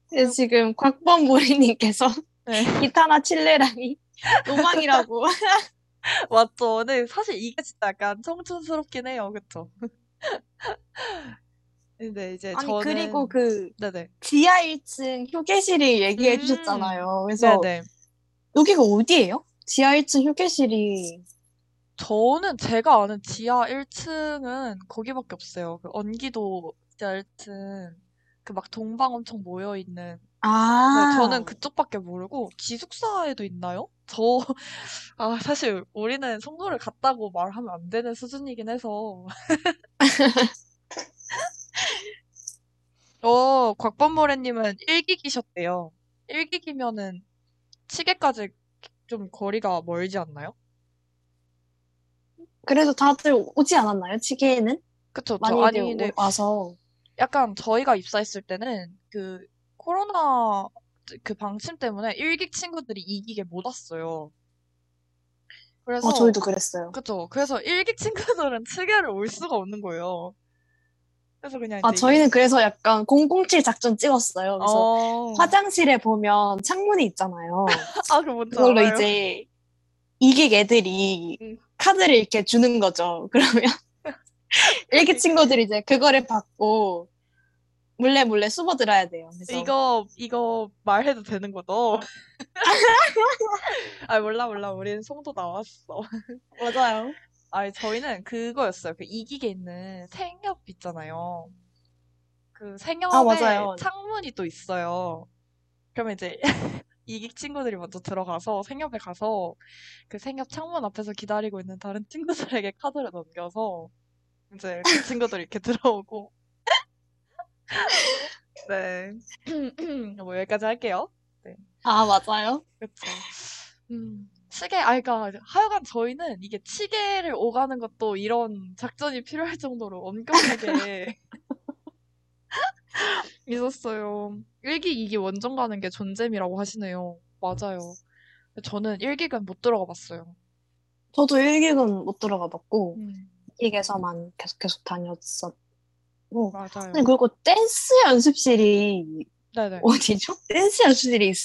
근데 지금 곽범보리님께서 네. 기타나 칠레랑이 로망이라고. 맞죠. 근데 사실 이게 진짜 약간 청춘스럽긴 해요. 그쵸? 근데 이제 아니, 저는 그리고 그 네네. 지하 1층 휴게실이 얘기해 음, 주셨잖아요. 그래서 네네. 여기가 어디예요? 지하 1층 휴게실이. 저는 제가 아는 지하 1층은 거기밖에 없어요. 그 언기도 지하 1층 그 막 동방 엄청 모여 있는 아. 네, 저는 그쪽밖에 모르고 기숙사에도 있나요? 저 아, 사실 우리는 송도를 갔다고 말하면 안 되는 수준이긴 해서. 어, 곽범모래님은 일기기셨대요. 일기기면은 시계까지 좀 거리가 멀지 않나요? 그래도 다들 오지 않았나요? 치계에는? 그쵸, 저 아니 많이들 근데 오- 와서. 약간 저희가 입사했을 때는 그 코로나 그 방침 때문에 일기 친구들이 이기게 못 왔어요. 그래서 어, 저희도 그랬어요. 그쵸. 그래서 일기 친구들은 측에를 올 수가 없는 거예요. 그래서 그냥 아, 저희는 그래서 약간 007 작전 찍었어요. 그래서 어... 화장실에 보면 창문이 있잖아요. 아, 그 뭔지 그걸로 알아요. 이제 이길 애들이 응. 카드를 이렇게 주는 거죠. 그러면 일기 친구들이 이제 그거를 받고 몰래 몰래 숨어 들어야 돼요. 그래서 이거 이거 말해도 되는 거죠? 아 몰라 몰라 우리는 송도 나왔어. 맞아요. 아니 저희는 그거였어요. 그 이기게 있는 생협 있잖아요. 그 생협에 아. 창문이 또 있어요. 그러면 이제 이기 친구들이 먼저 들어가서 생협에 가서 그 생협 창문 앞에서 기다리고 있는 다른 친구들에게 카드를 넘겨서 이제 그 친구들이 이렇게 들어오고 네. 뭐 여기까지 할게요. 아, 맞아요. 그쵸. 음, 치계, 아, 그니까, 하여간 저희는 이게 치계를 오가는 것도 이런 작전이 필요할 정도로 엄격하게 있었어요. 일기, 이기 원정 가는 게 존잼이라고 하시네요. 맞아요. 저는 일기는 못 들어가 봤어요. 저도 일기는 못 들어가 봤고 음, 일기에서만 계속 계속 다녔었고 맞아요. 그리고 댄스 연습실이 네네. 어디죠? 댄스 연습실이 있,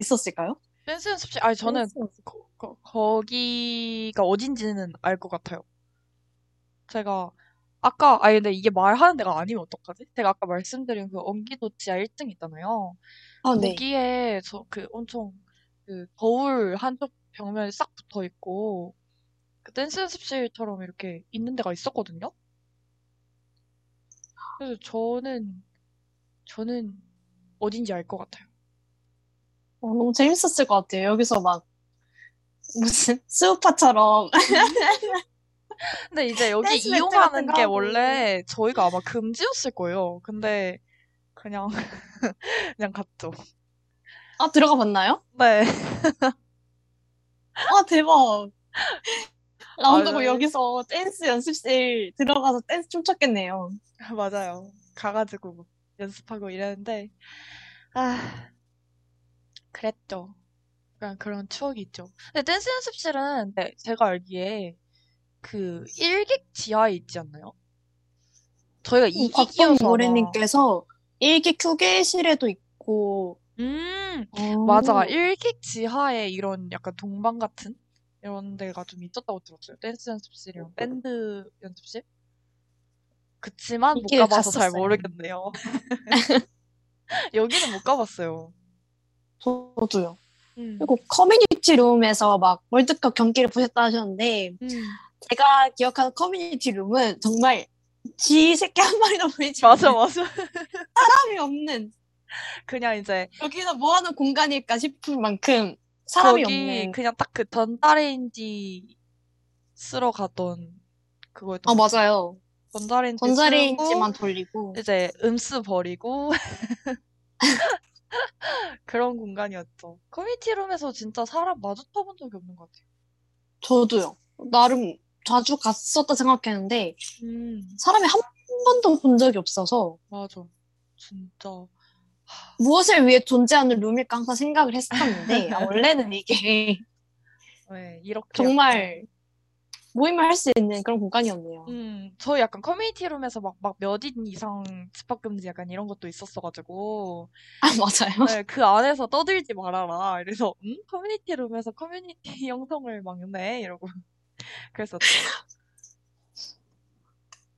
있었을까요? 댄스 연습실, 아니, 저는 댄스. 거, 거, 거기가 어딘지는 알 것 같아요. 제가 아까 아니 근데 이게 말하는 데가 아니면 어떡하지? 제가 아까 말씀드린 그 언기도 지하 1층 있잖아요. 아, 네. 거기에 저 그 엄청 그 거울 한쪽 벽면에 싹 붙어 있고 그 댄스 연습실처럼 이렇게 있는 데가 있었거든요. 그래서 저는 저는 어딘지 알 것 같아요. 어, 너무 재밌었을 것 같아요. 여기서 막 무슨 스우파처럼 근데 이제 여기 이용하는 게 하고. 원래 저희가 아마 금지였을 거예요. 근데 그냥 그냥 갔죠. 아 들어가 봤나요? 네. 아 대박. 라운드고 맞아요. 여기서 댄스 연습실 들어가서 댄스 춤췄겠네요. 맞아요. 가가지고 연습하고 이랬는데, 아, 그랬죠. 그냥 그런 추억이 있죠. 근데 댄스 연습실은 네, 제가 알기에 그 일기 지하에 있지 않나요? 저희가 이기기여서 아마, 곽범고래님께서 일기 휴게실에도 있고 음, 어, 맞아. 일기 지하에 이런 약간 동방 같은 이런 데가 좀 있었다고 들었어요. 댄스 연습실이랑 밴드 연습실? 그치만 못 가봐서 잘 갔었어요. 모르겠네요. 여기는 못 가봤어요. 저도요. 음. 그리고 커뮤니티 룸에서 막 월드컵 경기를 보셨다 하셨는데 음. 제가 기억하는 커뮤니티 룸은 정말 쥐 새끼 한 마리도 보이지 맞아, 맞아. 사람이 없는 그냥 이제 여기는 뭐 하는 공간일까 싶을 만큼 사람이 거기 없는. 그냥 딱 그 전자레인지 쓰러 가던 그거였던 아것 같아요. 맞아요. 전자레인지 전자레인지만 돌리고 이제 음수 버리고 그런 공간이었죠. 커뮤니티 룸에서 진짜 사람 마주쳐 본 적이 없는 것 같아요. 저도요. 나름 자주 갔었다 생각했는데 음, 사람이 한 번도 본 적이 없어서 맞아. 진짜. 무엇을 위해 존재하는 룸일까 항상 생각을 했었는데 아, 원래는 이게 네, 이렇게 정말 모임을 할 수 있는 그런 공간이었네요. 음, 저희 약간 커뮤니티 룸에서 막, 막 몇 인 이상 집합금지 약간 이런 것도 있었어가지고, 아 맞아요. 네, 그 안에서 떠들지 말아라. 이래서, 음? 커뮤니티 룸에서 커뮤니티 형성을 막네? 이러고. 그랬었죠.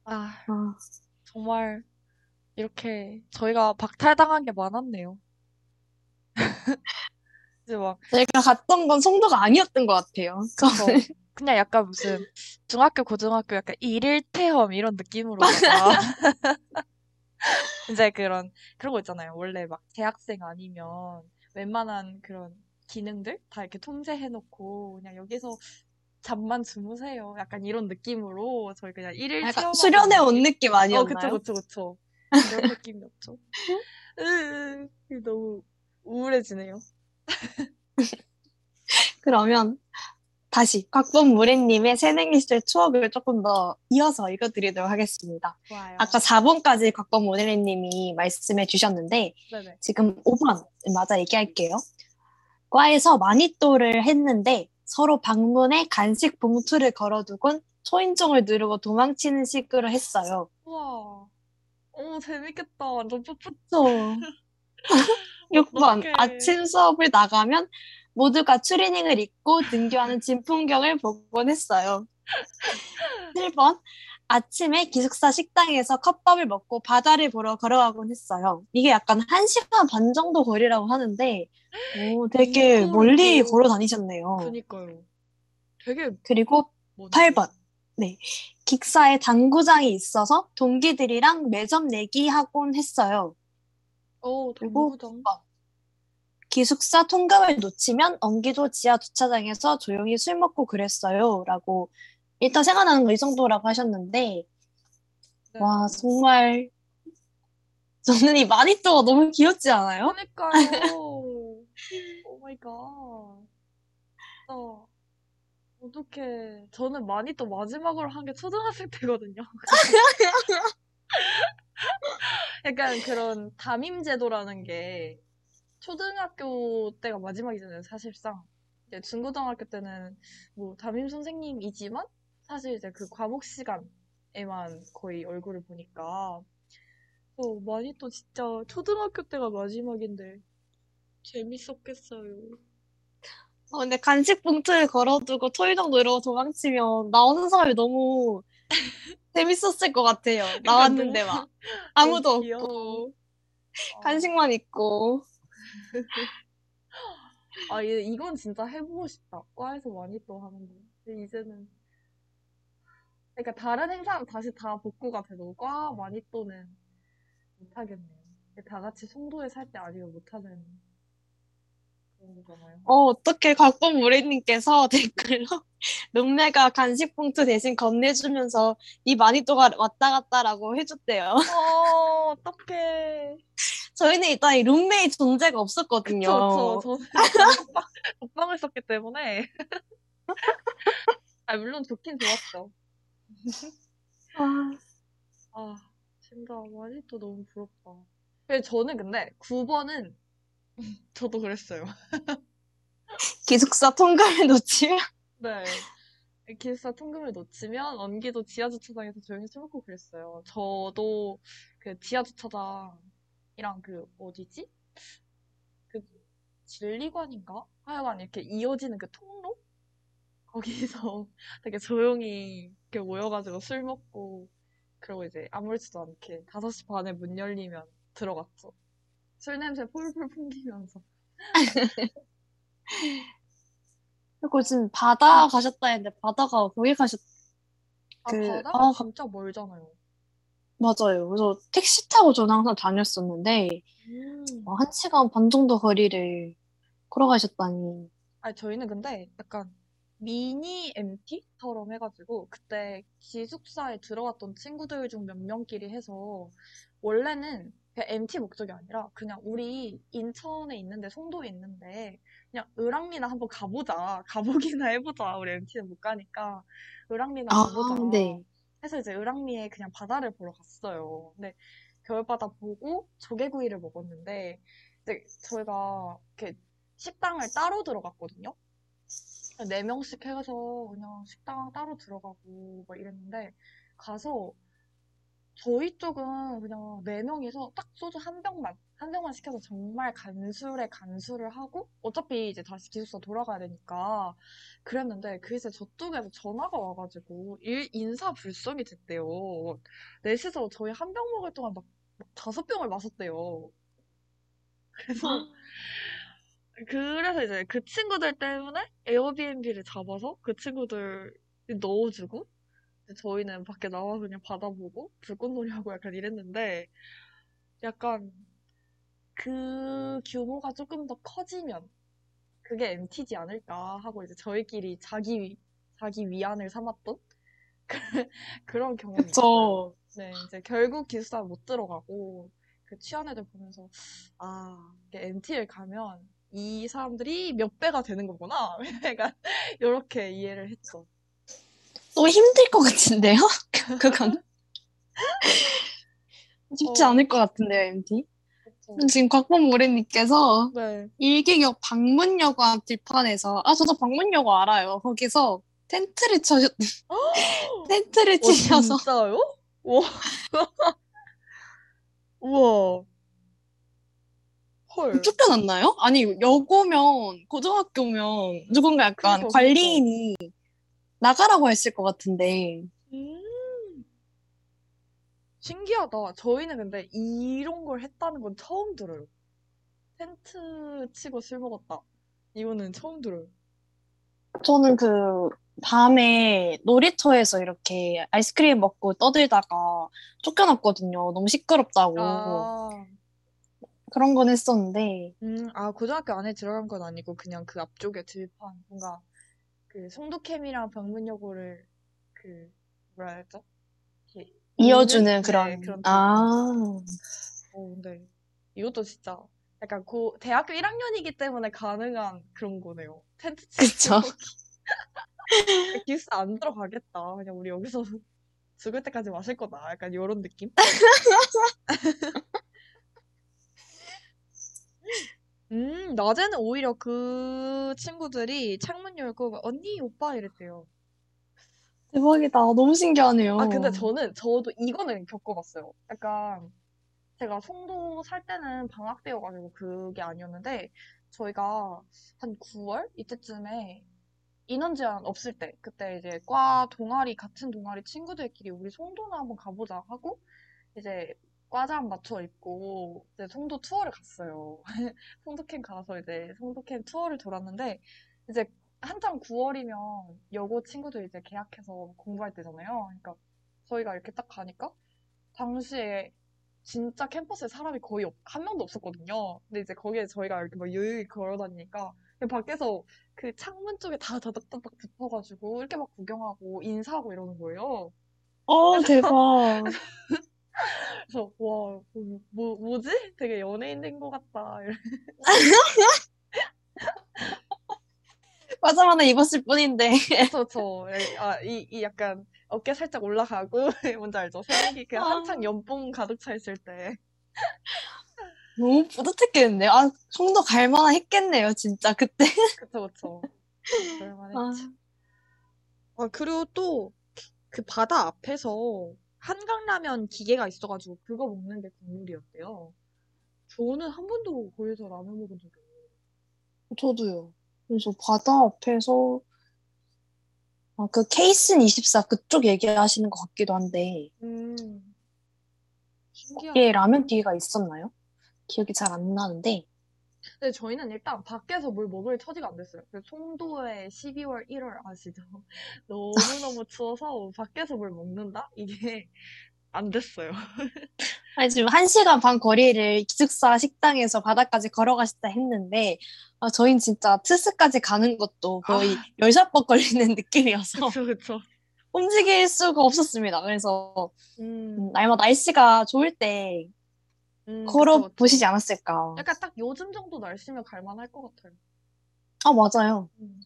아, 아, 정말, 이렇게 저희가 박탈당한 게 많았네요. 이제 막, 제가 갔던 건 송도가 아니었던 것 같아요. 저 그냥 약간 무슨 중학교, 고등학교 약간 일일 체험 이런 느낌으로다가 이제 그런 그런 거 있잖아요. 원래 막 대학생 아니면 웬만한 그런 기능들 다 이렇게 통제해놓고 그냥 여기서 잠만 주무세요. 약간 이런 느낌으로 저희 그냥 일일 체험하고 수련회 온 느낌? 어, 아니었나요? 그쵸, 그쵸, 그쵸. 그런 느낌이었죠. 으, 너무 우울해지네요. 그러면 다시 곽범무래님의 새내기 시절 추억을 조금 더 이어서 읽어드리도록 하겠습니다. 좋아요. 아까 4번까지 곽범무래님이 말씀해 주셨는데 네네. 지금 5번 맞아 얘기할게요. 과에서 마니또를 했는데 서로 방문에 간식 봉투를 걸어두곤 초인종을 누르고 도망치는 식으로 했어요. 우와. 오, 재밌겠다. 완전 풋풋. 또 6번 어떡해. 아침 수업을 나가면 모두가 추리닝을 입고 등교하는 진풍경을 보곤 했어요. 7번 아침에 기숙사 식당에서 컵밥을 먹고 바다를 보러 걸어가곤 했어요. 이게 약간 1시간 반 정도 거리라고 하는데 오, 되게 멀리 또- 걸어 다니셨네요. 그니까요. 되게 그리고 먼데. 8번. 네. 기숙사에 당구장이 있어서 동기들이랑 매점 내기 하곤 했어요. 어, 그리고 당구장. 기숙사 통금을 놓치면 엉기도 지하 주차장에서 조용히 술 먹고 그랬어요. 라고 일단 생각나는 거 이 정도라고 하셨는데 네. 와 정말 저는 이 마니또가 너무 귀엽지 않아요? 그니까요. Oh my God. 어, 어떡해. 저는 마니또 마지막으로 한 게 초등학생 때거든요. 약간 그런 담임 제도라는 게 초등학교 때가 마지막이잖아요, 사실상. 이제 중고등학교 때는 뭐 담임 선생님이지만 사실 이제 그 과목 시간에만 거의 얼굴을 보니까 어, 많이 또 진짜 초등학교 때가 마지막인데 재밌었겠어요. 어, 근데 간식 봉투를 걸어두고 초인종 누르고 도망치면 나오는 사람이 너무 재밌었을 것 같아요. 나왔는데 막 아무도. 없고 어. 간식만 있고 아, 얘, 이건 진짜 해보고 싶다. 과에서 많이 또 하는 거. 근데 이제는. 그러니까 다른 행사는 다시 다 복구가 돼도 과 많이 또는 못하겠네요. 다 같이 송도에 살 때 아니면 못하는. 어, 어떻게 곽범 무래님께서 댓글로 룸메가 간식 봉투 대신 건네주면서 이 마니또가 왔다 갔다라고 해줬대요. 어, 어떡해. 저희는 일단 이 룸메의 존재가 없었거든요. 그쵸, 그쵸. 저는 독방, 독방을 썼기 때문에. 아, 물론 좋긴 좋았죠. 아, 아, 진짜 많이 또 너무 부럽다. 저는 근데 9번은 저도 그랬어요. 기숙사 통감을 놓치면 네. 기숙사 통금을 놓치면 언기도 지하 주차장에서 조용히 술 먹고 그랬어요. 저도 그 지하 주차장이랑 그 어디지? 그 진리관인가? 하여간 이렇게 이어지는 그 통로? 거기서 되게 조용히 이렇게 모여가지고 술 먹고 그리고 이제 아무렇지도 않게 5시 반에 문 열리면 들어갔죠. 술 냄새 폴폴 풍기면서. 그리고 지금 바다 가셨다 했는데 바다가 거기 가셨 아, 그, 바다가 아, 진짜 멀잖아요. 맞아요. 그래서 택시 타고 저는 항상 다녔었는데, 음. 어, 한 시간 반 정도 거리를 걸어가셨다니. 아니, 저희는 근데 약간 미니 MT처럼 해가지고 그때 기숙사에 들어갔던 친구들 중 몇 명끼리 해서 원래는 MT 목적이 아니라 그냥 우리 인천에 있는데 송도에 있는데 그냥 을왕리나 한번 가보자. 가보기나 해보자. 우리 MT는 못 가니까 을왕리나 아, 가보자. 네. 해서 이제 을왕리에 그냥 바다를 보러 갔어요. 근데 겨울바다 보고 조개구이를 먹었는데 이제 저희가 이렇게 식당을 따로 들어갔거든요. 네 명씩 해서 그냥 식당 따로 들어가고 막 이랬는데 가서 저희 쪽은 그냥 네 명이서 딱 소주 한 병만 한 병만 시켜서 정말 간술에 간술을 하고 어차피 이제 다시 기숙사 돌아가야 되니까 그랬는데 그새 저쪽에서 전화가 와가지고 일 인사불성이 됐대요. 넷이서 저희 한 병 먹을 동안 막, 막 다섯 병을 마셨대요. 그래서 그래서 이제 그 친구들 때문에 에어비앤비를 잡아서 그 친구들 넣어주고 저희는 밖에 나와서 그냥 바다 보고 불꽃놀이 하고 약간 이랬는데 약간 그 규모가 조금 더 커지면 그게 MT지 않을까 하고 이제 저희끼리 자기 위- 자기 위안을 삼았던 그런 경험이 있어요. 그쵸. 네, 이제 결국 기숙사 못 들어가고 그 취한 애들 보면서 아, MT를 가면 이 사람들이 몇 배가 되는 거구나. 약간 이렇게 이해를 했죠. 또 힘들 것 같은데요? 그건. 쉽지 어. 않을 것 같은데요, MT? 그쵸. 지금 곽범 모래님께서 네. 일개역 방문여고 앞 들판에서, 아, 저도 방문여고 알아요. 거기서 텐트를 쳐, 텐트를 어, 치셔서 진짜요? 우와. 우와. 헐. 쫓겨났나요? 아니, 여고면, 고등학교면 누군가 약간 그니까, 관리인이 나가라고 했을 것 같은데. 음. 신기하다. 저희는 근데 이런 걸 했다는 건 처음 들어요. 텐트 치고 술 먹었다. 이거는 처음 들어요. 저는 그 밤에 놀이터에서 이렇게 아이스크림 먹고 떠들다가 쫓겨났거든요. 너무 시끄럽다고. 아, 그런 건 했었는데. 음, 아, 고등학교 안에 들어간 건 아니고 그냥 그 앞쪽에 들판 뭔가 그 송도캠이랑 방문여고를 그 뭐라? 이렇게 이어주는 네, 그런. 그런 아, 어, 근데 이것도 진짜 약간 고 대학교 1학년이기 때문에 가능한 그런 거네요. 텐트 그쵸. 치고 기숙사 안 들어가겠다. 그냥 우리 여기서 죽을 때까지 마실 거다. 약간 이런 느낌? 음, 낮에는 오히려 그 친구들이 창문 열고 언니, 오빠 이랬대요. 대박이다. 너무 신기하네요. 아, 근데 저는, 저도 이거는 겪어 봤어요. 약간, 제가 송도 살 때는 방학 때여 가지고 그게 아니었는데, 저희가 한 9 월? 이때쯤에 인원 제한 없을 때, 그때 이제 과 동아리, 같은 동아리 친구들끼리 우리 송도나 한번 가 보자 하고, 이제 과장 맞춰 입고, 이제 송도 투어를 갔어요. 송도캠 가서 이제 송도캠 투어를 돌았는데, 이제 한창 9월이면 여고 친구들 이제 계약해서 공부할 때잖아요. 그러니까 저희가 이렇게 딱 가니까 당시에 진짜 캠퍼스에 사람이 거의 없- 한 명도 없었거든요. 근데 이제 거기에 저희가 이렇게 막 여유있게 걸어 다니니까 그냥 밖에서 그 창문 쪽에 다 다닥다닥 붙어가지고 이렇게 막 구경하고 인사하고 이러는 거예요. 어, 대박. 그래서 와, 뭐, 뭐, 뭐지? 되게 연예인 된 것 같다. 과자만 입었을 뿐인데. 저, 저, 아, 이, 이 약간 어깨 살짝 올라가고, 뭔지 알죠? 새내기 그 아. 한창 연봉 가득 차 있을 때. 너무 뿌듯했겠는데. 아, 송도 갈만한 했겠네요, 진짜, 그때. 그쵸, 그쵸. 그럴만 아, 했지. 아, 그리고 또, 그 바다 앞에서 한강라면 기계가 있어가지고 그거 먹는 게 국물이었대요. 저는 한 번도 거기서 라면 먹은 적이 없어요. 저도요. 그래서 바다 앞에서, 아, 그 케이슨 24 그쪽 얘기하시는 것 같기도 한데, 음, 신기하다. 거기에 라면 기계가 있었나요? 기억이 잘 안 나는데, 근데 저희는 일단 밖에서 뭘 먹을 처지가 안 됐어요. 그 송도에 12월, 1월 아시죠? 너무너무 추워서 밖에서 뭘 먹는다? 이게 안 됐어요. 아니, 지금 한 시간 반 거리를 기숙사 식당에서 바다까지 걸어가시다 했는데, 아, 저희는 진짜 트스까지 가는 것도 거의 열샷번 걸리는 느낌이어서 그쵸, 그쵸. 움직일 수가 없었습니다. 그래서 음, 음, 아마 날씨가 좋을 때 음, 걸어. 보시지 않았을까. 약간 딱 요즘 정도 날씨면 갈만할 것 같아요. 아, 맞아요. 음.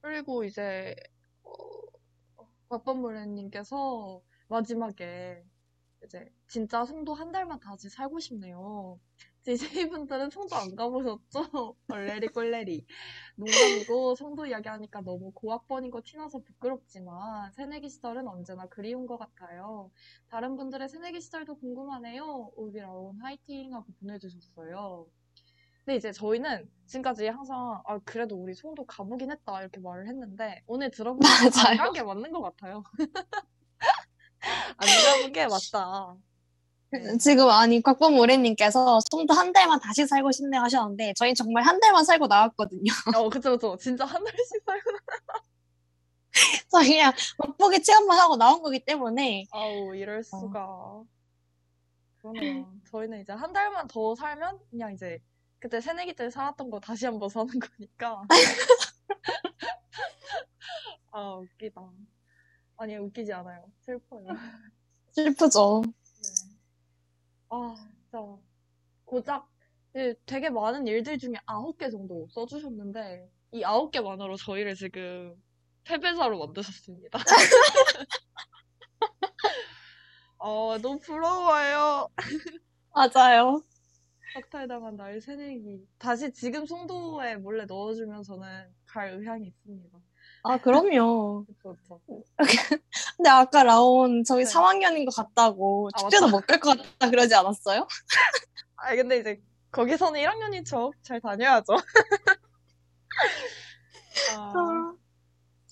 그리고 이제 어, 곽범무래님께서 마지막에 이제 진짜 송도 한 달만 다시 살고 싶네요. DJ분들은 송도 안 가보셨죠? 얼레리 꼴레리. 농담이고 송도 이야기하니까 너무 고학번인 거 티나서 부끄럽지만 새내기 시절은 언제나 그리운 것 같아요. 다른 분들의 새내기 시절도 궁금하네요. 우비라온 화이팅 하고 보내주셨어요. 근데 이제 저희는 지금까지 항상 아 그래도 우리 송도 가보긴 했다 이렇게 말을 했는데 오늘 들어보니까 안 맞아요. 간게 맞는 것 같아요. 안 가본 게 맞다. 네. 지금 아니 곽범무래님께서 송도 한 달만 다시 살고 싶네 하셨는데 저희 정말 한 달만 살고 나왔거든요. 어 그쵸 그쵸 진짜 한 달씩 살고 저희 그냥 맛보기 체험만 하고 나온 거기 때문에 아우 이럴 수가. 그러네요. 저희는 이제 한 달만 더 살면 그냥 이제 그때 새내기 때 살았던 거 다시 한번 사는 거니까. 아 웃기다. 아니 웃기지 않아요. 슬퍼요. 슬프죠. 네. 아, 진짜 고작 그 되게 많은 일들 중에 아홉 개 정도 써주셨는데 이 아홉 개만으로 저희를 지금 패배자로 만드셨습니다. 어, 너무 부러워요. 맞아요. 박탈당한 나의 새내기. 다시 지금 송도에 몰래 넣어주면서는 갈 의향이 있습니다. 아, 그럼요. 그쵸, 그쵸. 근데 아까 라온 저희 네. 3학년인 것 같다고 아, 축제도. 못 갈 것 같다 그러지 않았어요? 아, 근데 이제 거기서는 1학년인 척 잘 다녀야죠. 아.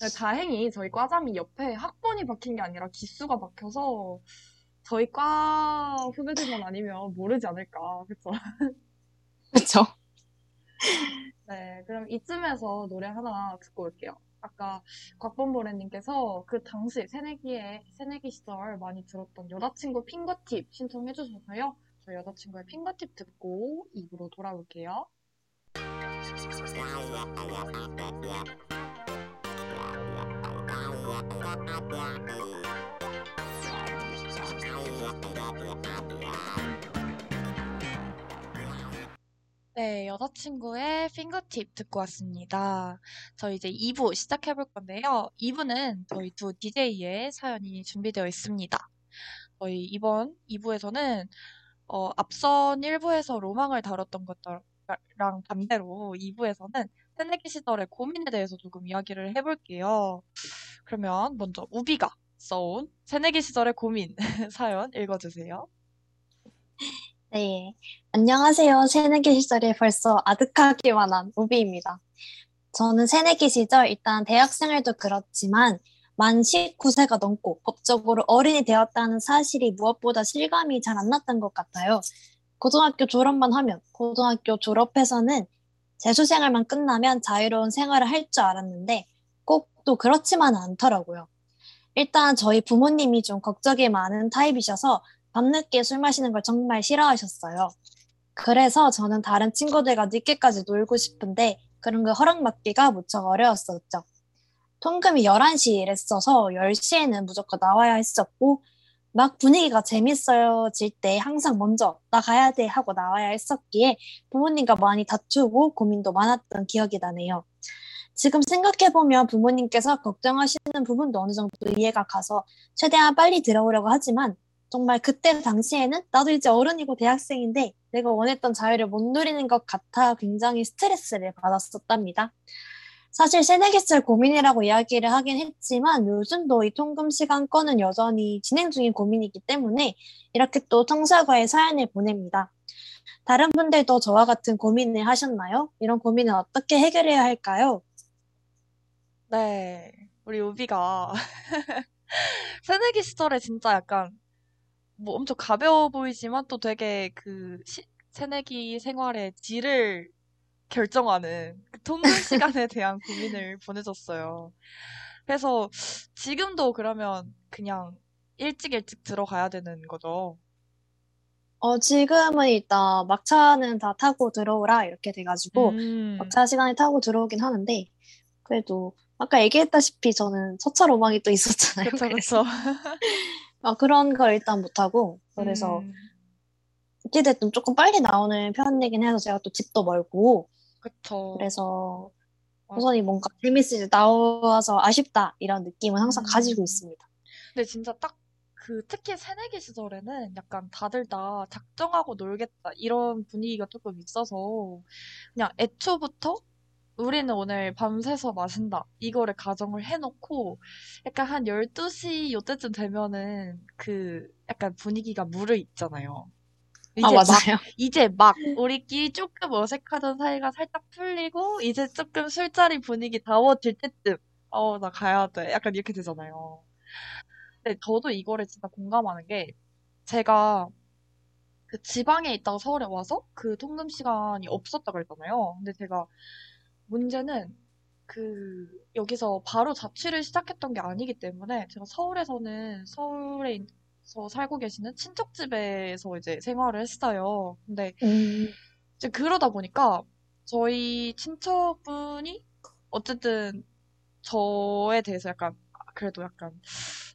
네, 다행히 저희 과잠이 옆에 학번이 박힌 게 아니라 기수가 박혀서 저희 과 후배들만 아니면 모르지 않을까. 그쵸? 그렇죠. 네, 그럼 이쯤에서 노래 하나 듣고 올게요. 아까 곽범보레님께서 그 당시 새내기에, 새내기 시절 많이 들었던 여자친구 핑거팁 신청해 주셔서요. 저희 여자친구의 핑거팁 듣고 입으로 돌아올게요. 네, 여자친구의 핑거팁 듣고 왔습니다. 저희 이제 2부 시작해 볼 건데요. 2부는 저희 두 DJ의 사연이 준비되어 있습니다. 저희 이번 2부에서는 어, 앞선 1부에서 로망을 다뤘던 것랑 반대로 2부에서는 새내기 시절의 고민에 대해서 조금 이야기를 해볼게요. 그러면 먼저 우비가 써온 새내기 시절의 고민 사연 읽어주세요. 네. 안녕하세요. 새내기 시절에 벌써 아득하기만 한 우비입니다. 저는 새내기 시절 일단 대학생활도 그렇지만 만 19세가 넘고 법적으로 어른이 되었다는 사실이 무엇보다 실감이 잘 안 났던 것 같아요. 고등학교 졸업만 하면 고등학교 졸업해서는 재수생활만 끝나면 자유로운 생활을 할 줄 알았는데 꼭 또 그렇지만은 않더라고요. 일단 저희 부모님이 좀 걱정이 많은 타입이셔서 밤늦게 술 마시는 걸 정말 싫어하셨어요. 그래서 저는 다른 친구들과 늦게까지 놀고 싶은데 그런 거 허락받기가 무척 어려웠었죠. 통금이 11시에 일했어서 10시에는 무조건 나와야 했었고 막 분위기가 재밌어질 때 항상 먼저 나 가야 돼 하고 나와야 했었기에 부모님과 많이 다투고 고민도 많았던 기억이 나네요. 지금 생각해보면 부모님께서 걱정하시는 부분도 어느 정도 이해가 가서 최대한 빨리 들어오려고 하지만 정말 그때 당시에는 나도 이제 어른이고 대학생인데 내가 원했던 자유를 못 누리는 것 같아 굉장히 스트레스를 받았었답니다. 사실 새내기 시절 고민이라고 이야기를 하긴 했지만 요즘도 이 통금 시간 건은 여전히 진행 중인 고민이기 때문에 이렇게 또 청사과에 사연을 보냅니다. 다른 분들도 저와 같은 고민을 하셨나요? 이런 고민은 어떻게 해결해야 할까요? 네, 우리 우비가 새내기 시절에 진짜 약간 뭐 엄청 가벼워 보이지만 또 되게 그 시- 새내기 생활의 질을 결정하는 그 통근 시간에 대한 고민을 보내줬어요. 그래서 지금도 그러면 그냥 일찍 일찍 들어가야 되는 거죠. 어, 지금은 일단 막차는 다 타고 들어오라 이렇게 돼가지고 음, 막차 시간에 타고 들어오긴 하는데 그래도 아까 얘기했다시피 저는 첫차 로망이 또 있었잖아요. 그쵸, 그래서 그쵸. 어, 그런 걸 일단 못하고 그래서 음, 어찌됐든 조금 빨리 나오는 편이긴 해서 제가 또 집도 멀고 그쵸. 그래서. 우선이 뭔가 재밌을 때 나와서 아쉽다 이런 느낌은 항상 음. 가지고 있습니다. 근데 진짜 딱 그 특히 새내기 시절에는 약간 다들 다 작정하고 놀겠다 이런 분위기가 조금 있어서 그냥 애초부터 우리는 오늘 밤새서 마신다 이거를 가정을 해놓고 약간 한 12시 요때쯤 되면은 그 약간 분위기가 무르익잖아요. 아, 이제 막 맞아요. 이제 막 우리끼리 조금 어색하던 사이가 살짝 풀리고 이제 조금 술자리 분위기 다워질 때쯤 어 나 가야 돼 약간 이렇게 되잖아요. 근데 저도 이거를 진짜 공감하는 게 제가 그 지방에 있다가 서울에 와서 그 통금 시간이 없었다 그랬잖아요. 근데 제가 문제는 그 여기서 바로 자취를 시작했던 게 아니기 때문에 제가 서울에서는 서울에서 살고 계시는 친척 집에서 이제 생활을 했어요. 근데 음, 이제 그러다 보니까 저희 친척분이 어쨌든 저에 대해서 약간 그래도 약간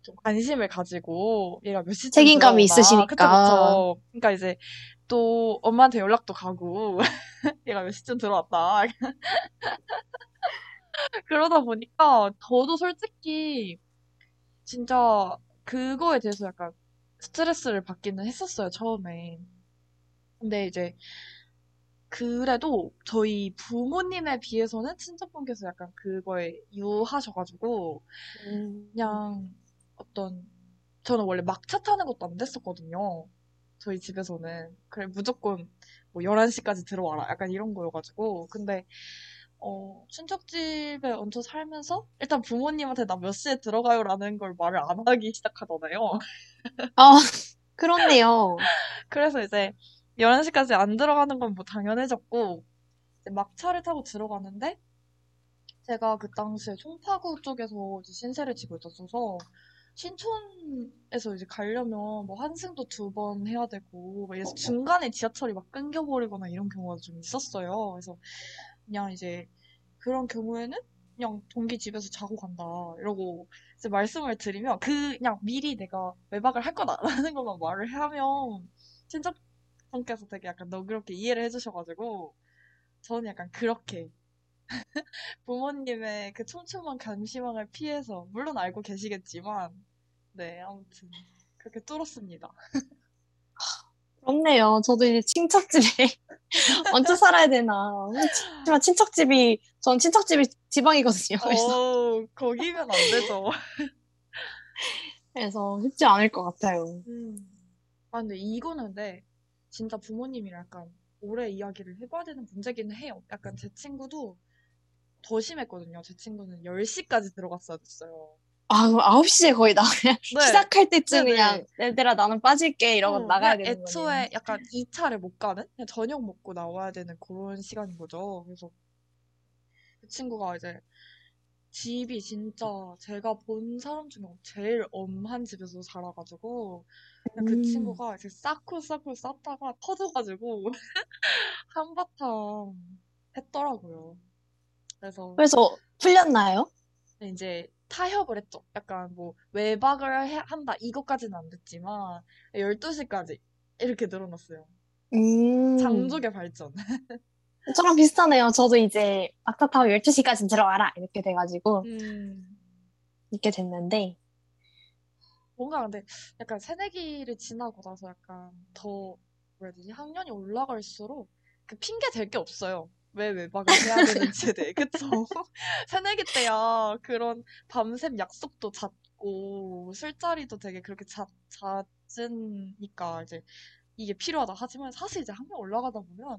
좀 관심을 가지고 얘가 몇 시쯤 책임감이 들어오나 있으시니까. 그쵸 그쵸 그러니까 이제 또 엄마한테 연락도 가고. 얘가 몇 시쯤 들어왔다. 그러다 보니까 저도 솔직히 진짜 그거에 대해서 약간 스트레스를 받기는 했었어요 처음에. 근데 이제 그래도 저희 부모님에 비해서는 친척분께서 약간 그거에 유하셔가지고 음, 그냥 어떤 저는 원래 막차 타는 것도 안 됐었거든요. 저희 집에서는 그래 무조건 뭐 11시까지 들어와라 약간 이런 거여가지고 근데 어 친척집에 얹혀 살면서 일단 부모님한테 나 몇 시에 들어가요라는 걸 말을 안 하기 시작하잖아요. 아, 그렇네요. 그래서 이제 11시까지 안 들어가는 건 뭐 당연해졌고 막차를 타고 들어가는데 제가 그 당시에 송파구 쪽에서 신세를 지고 있었어서 신촌에서 이제 가려면 뭐 환승도 두 번 해야 되고 막 이래서 중간에 지하철이 막 끊겨버리거나 이런 경우가 좀 있었어요. 그래서 그냥 이제 그런 경우에는 그냥 동기 집에서 자고 간다 이러고 이제 말씀을 드리면 그 그냥 미리 내가 외박을 할 거다라는 것만 말을 하면 친척분께서 되게 약간 너그럽게 이해를 해주셔가지고 저는 약간 그렇게 부모님의 그 촘촘한 감시망을 피해서, 물론 알고 계시겠지만, 네, 아무튼, 그렇게 뚫었습니다. 그렇네요. 저도 이제 친척집에 얹혀 살아야 되나. 하지만 친척집이, 전 친척집이 지방이거든요. 그래서, 어, 거기면 안 되죠. 그래서 쉽지 않을 것 같아요. 음. 아, 근데 이거는 근데, 진짜 부모님이랑 약간 오래 이야기를 해봐야 되는 문제기는 해요. 약간 제 친구도 더 심했거든요. 제 친구는 10시까지 들어갔어야 됐어요. 아, 그럼 9시에 거의 나, 그냥 네. 시작할 때쯤 네네. 그냥, 얘들아, 나는 빠질게. 이러고 어, 나가야 되는 거네요. 애초에 약간 2차를 못 가는? 그냥 저녁 먹고 나와야 되는 그런 시간인 거죠. 그래서 그 친구가 이제 집이 진짜 제가 본 사람 중에 제일 엄한 집에서 살아가지고 그 음. 친구가 이제 쌓고 쌓고 쌓다가 터져가지고 한바탕 했더라고요. 그래서 그래서 풀렸나요? 이제 타협을 했죠. 약간 뭐 외박을 해- 한다 이것까지는 안 됐지만 12시까지 이렇게 늘어났어요. 음. 장족의 발전. 저랑 비슷하네요. 저도 이제 막타 타고 12시까지 들어와라. 이렇게 돼가지고, 음, 이렇게 됐는데, 뭔가 근데 약간 새내기를 지나고 나서 약간 더 뭐라 해야 되지? 학년이 올라갈수록 그 핑계 댈게 없어요. 왜 외박을 해야 되는지에 대해. 그쵸? 새내기 때야 그런 밤샘 약속도 잦고 술자리도 되게 그렇게 잦, 잦으니까 이제 이게 필요하다. 하지만 사실 이제 학년 올라가다 보면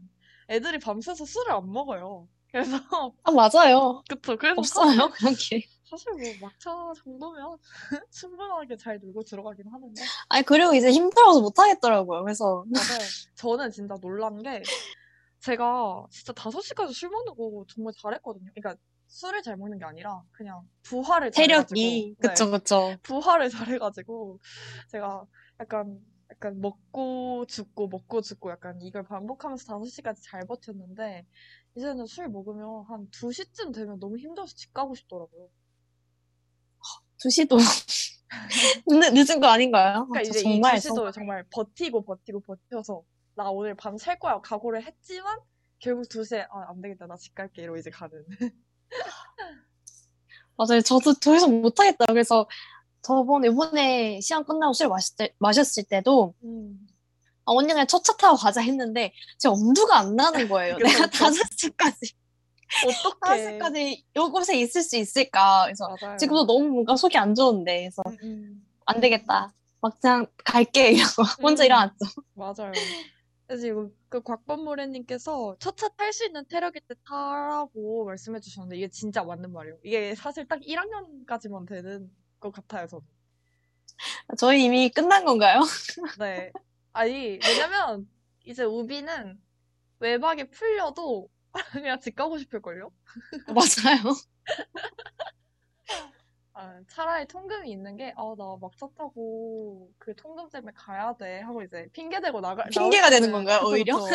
애들이 밤새서 술을 안 먹어요. 그래서 아, 맞아요. 그쵸. 그래서 없어요, 그런 게. 사실 뭐 막차 정도면 충분하게 잘 놀고 들어가긴 하는데 아니, 그리고 이제 힘들어서 못 하겠더라고요. 그래서. 맞아요. 저는 진짜 놀란 게 제가 진짜 5시까지 술 먹는 거 정말 잘했거든요. 그러니까 술을 잘 먹는 게 아니라 그냥 부활을 잘해가지고 체력이. 네, 그쵸, 그쵸. 부활을 잘해가지고 제가 약간 약간 먹고 죽고 먹고 죽고 약간 이걸 반복하면서 5시까지 잘 버텼는데 이제는 술 먹으면 한 2시쯤 되면 너무 힘들어서 집 가고 싶더라고요. 2시도. 늦, 늦은 거 아닌가요? 그러니까 아, 저 이제 이 정말 2시도 정말 버티고 버티고 버텨서 나 오늘 밤샐 거야 각오를 했지만 결국 2시에 아, 안 되겠다 나 집 갈게 이러고 이제 가는 맞아요. 저도 더 이상 못하겠다. 그래서 저번 이번에 시험 끝나고 술 마실 때, 마셨을 때도 음. 아, 언니 그냥 첫차 타고 가자 했는데 제 엄두가 안 나는 거예요. 내가. 다섯 시까지 다섯 어떡해 시까지 이곳에 있을 수 있을까? 그래서 맞아요 지금도 너무 뭔가 속이 안 좋은데 그래서 음, 음. 안 되겠다. 막상 갈게 이러고 혼자 음. 일어났죠. 맞아요 그래서 이거 그 곽범모래님께서 첫차 탈 수 있는 체력일 때 타라고 말씀해 주셨는데 이게 진짜 맞는 말이에요 이게 사실 딱 1학년까지만 되는 것 같아요 저는 저희 이미 끝난 건가요? 네 아니 왜냐면 이제 우비는 외박이 풀려도 그냥 집 가고 싶을걸요? 맞아요. 아, 차라리 통금이 있는 게, 아, 나 막차 타고 그 통금 때문에 가야 돼. 하고 이제 핑계대고 나가, 핑계가 나올 되는 건가요, 오히려? 그쵸.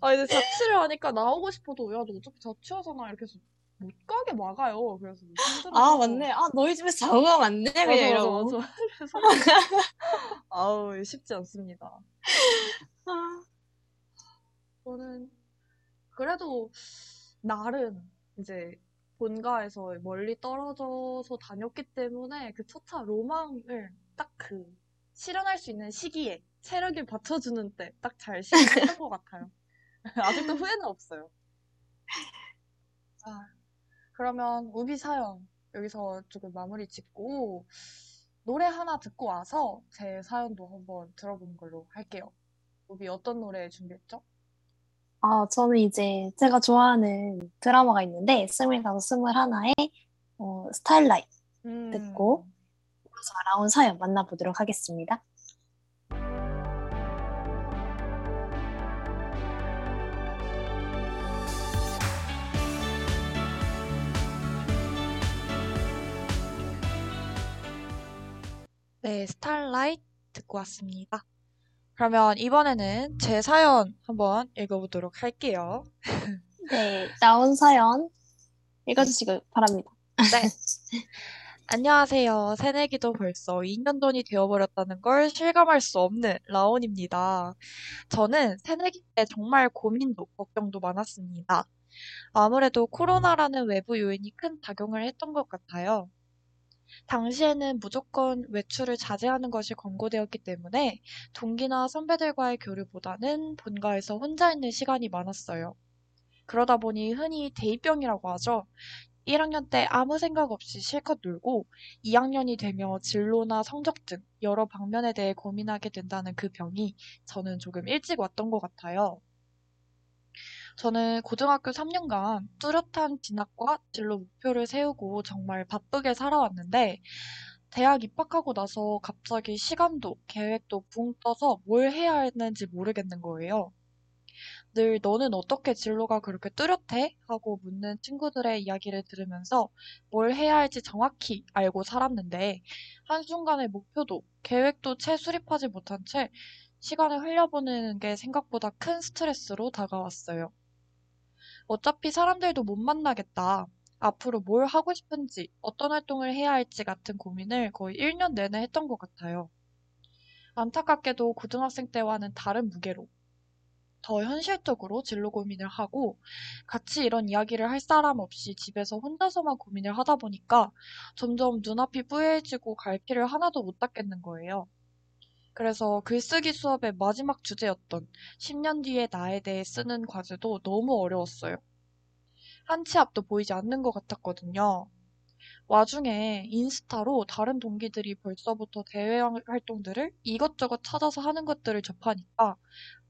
아, 이제 자취를 하니까 나오고 싶어도, 야, 너 어차피 자취하잖아. 이렇게 해서 못 가게 막아요. 그래서. 아 맞네. 아 너희 집에서 자고 가면 안 돼? 그냥 이러고. 맞아, 맞아. 그래서, 아우, 쉽지 않습니다. 아, 저는 그래도 나름 이제 본가에서 멀리 떨어져서 다녔기 때문에 그 첫차 로망을 딱 그 실현할 수 있는 시기에 체력을 받쳐주는 때 딱 잘 실현했던 것 같아요. 아직도 후회는 없어요. 아, 그러면 우비 사연 여기서 조금 마무리 짓고 노래 하나 듣고 와서 제 사연도 한번 들어보는 걸로 할게요. 우비 어떤 노래 준비했죠? 아, 저는 이제 제가 좋아하는 드라마가 있는데 스물다섯, 스물하나의 어, 스타일라이트 음. 듣고 그래서 알아온 사연 만나보도록 하겠습니다. 네, 스타일라이트 듣고 왔습니다. 그러면 이번에는 제 사연 한번 읽어보도록 할게요. 네, 나온 사연 읽어주시길 바랍니다. 네. 안녕하세요. 새내기도 벌써 2년 전이 되어버렸다는 걸 실감할 수 없는 라온입니다. 저는 새내기 때 정말 고민도 걱정도 많았습니다. 아무래도 코로나라는 외부 요인이 큰 작용을 했던 것 같아요. 당시에는 무조건 외출을 자제하는 것이 권고되었기 때문에 동기나 선배들과의 교류보다는 본가에서 혼자 있는 시간이 많았어요. 그러다 보니 흔히 대입병이라고 하죠. 1학년 때 아무 생각 없이 실컷 놀고 2학년이 되며 진로나 성적 등 여러 방면에 대해 고민하게 된다는 그 병이 저는 조금 일찍 왔던 것 같아요. 저는 고등학교 3년간 뚜렷한 진학과 진로 목표를 세우고 정말 바쁘게 살아왔는데 대학 입학하고 나서 갑자기 시간도 계획도 붕 떠서 뭘 해야 하는지 모르겠는 거예요. 늘 너는 어떻게 진로가 그렇게 뚜렷해? 하고 묻는 친구들의 이야기를 들으면서 뭘 해야 할지 정확히 알고 살았는데 한순간에 목표도 계획도 채 수립하지 못한 채 시간을 흘려보내는 게 생각보다 큰 스트레스로 다가왔어요. 어차피 사람들도 못 만나겠다. 앞으로 뭘 하고 싶은지, 어떤 활동을 해야 할지 같은 고민을 거의 1년 내내 했던 것 같아요. 안타깝게도 고등학생 때와는 다른 무게로 더 현실적으로 진로 고민을 하고 같이 이런 이야기를 할 사람 없이 집에서 혼자서만 고민을 하다 보니까 점점 눈앞이 뿌얘지고 갈피를 하나도 못 닦겠는 거예요. 그래서 글쓰기 수업의 마지막 주제였던 10년 뒤의 나에 대해 쓰는 과제도 너무 어려웠어요. 한 치 앞도 보이지 않는 것 같았거든요. 와중에 인스타로 다른 동기들이 벌써부터 대외 활동들을 이것저것 찾아서 하는 것들을 접하니까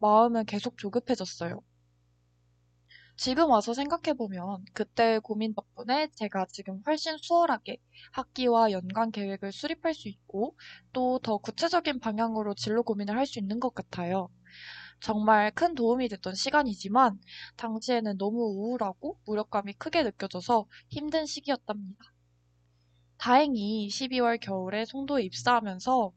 마음은 계속 조급해졌어요. 지금 와서 생각해보면 그때의 고민 덕분에 제가 지금 훨씬 수월하게 학기와 연간 계획을 수립할 수 있고 또 더 구체적인 방향으로 진로 고민을 할 수 있는 것 같아요. 정말 큰 도움이 됐던 시간이지만 당시에는 너무 우울하고 무력감이 크게 느껴져서 힘든 시기였답니다. 다행히 12월 겨울에 송도에 입사하면서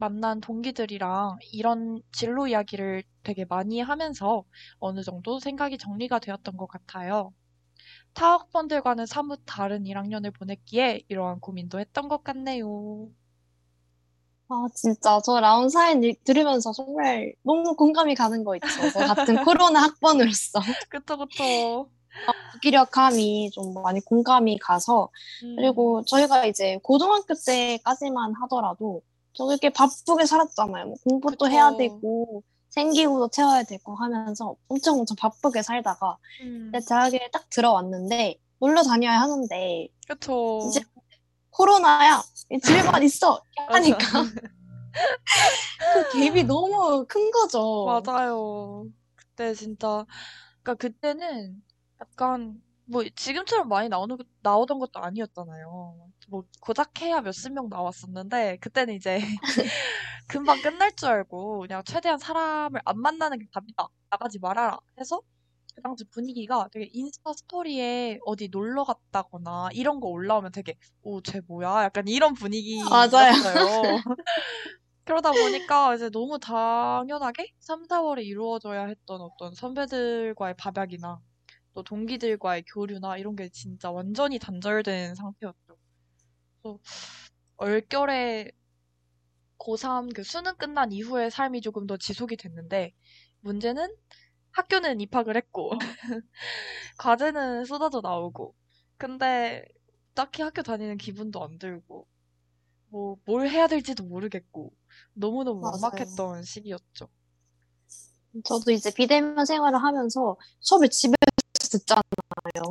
만난 동기들이랑 이런 진로 이야기를 되게 많이 하면서 어느 정도 생각이 정리가 되었던 것 같아요. 타 학번들과는 사뭇 다른 1학년을 보냈기에 이러한 고민도 했던 것 같네요. 아, 진짜 저 라운 사인 일- 들으면서 정말 너무 공감이 가는 거 있죠. 저 같은 코로나 학번으로서 그쵸, 그쵸. 무기력함이 좀 많이 공감이 가서 음, 그리고 저희가 이제 고등학교 때까지만 하더라도 저렇게 바쁘게 살았잖아요. 뭐 공부도 해야. 되고 생기부도 채워야 되고 하면서 엄청 엄청 바쁘게 살다가 음, 대학에 딱 들어왔는데 놀러 다녀야 하는데 그쵸. 이제 코로나야 집에만 있어. 하니까 그 갭이 너무 큰 거죠. 맞아요. 그때 진짜, 그러니까 그때는 약간 뭐 지금처럼 많이 나오는 것- 나오던 것도 아니었잖아요. 뭐 고작 해야 몇십 명 나왔었는데 그때는 이제 금방 끝날 줄 알고 그냥 최대한 사람을 안 만나는 게 답이다. 나가지 말아라. 해서 그 당시 분위기가 되게 인스타 스토리에 어디 놀러 갔다거나 이런 거 올라오면 되게 오, 쟤 뭐야? 약간 이런. 분위기였어요. 그러다 보니까 이제 너무 당연하게 3, 4월에 이루어져야 했던 어떤 선배들과의 밥약이나 또 동기들과의 교류나 이런 게 진짜 완전히 단절된 상태였죠. 그래서 얼결에 고3 그 수능 끝난 이후의 삶이 조금 더 지속이 됐는데 문제는 학교는 입학을 했고 과제는 쏟아져 나오고 근데 딱히 학교 다니는 기분도 안 들고 뭐 뭘 해야 될지도 모르겠고 너무너무 맞아요. 막막했던 시기였죠. 저도 이제 비대면 생활을 하면서 수업을 집에서 듣잖아요.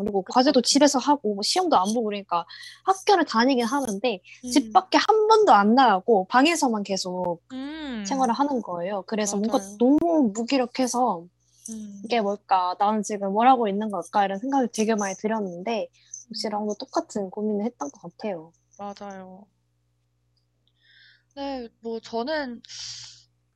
그리고 과제도. 집에서 하고 뭐 시험도 안 보고 그러니까 학교를 다니긴 하는데 집 음, 밖에 한 번도 안 나가고 방에서만 계속 음, 생활을 하는 거예요. 그래서 뭔가 맞아요. 너무 무기력해서 음, 이게 뭘까? 나는 지금 뭘 하고 있는 걸까? 이런 생각이 되게 많이 들었는데 혹시 랑도 똑같은 고민을 했던 것 같아요. 맞아요. 네, 뭐 저는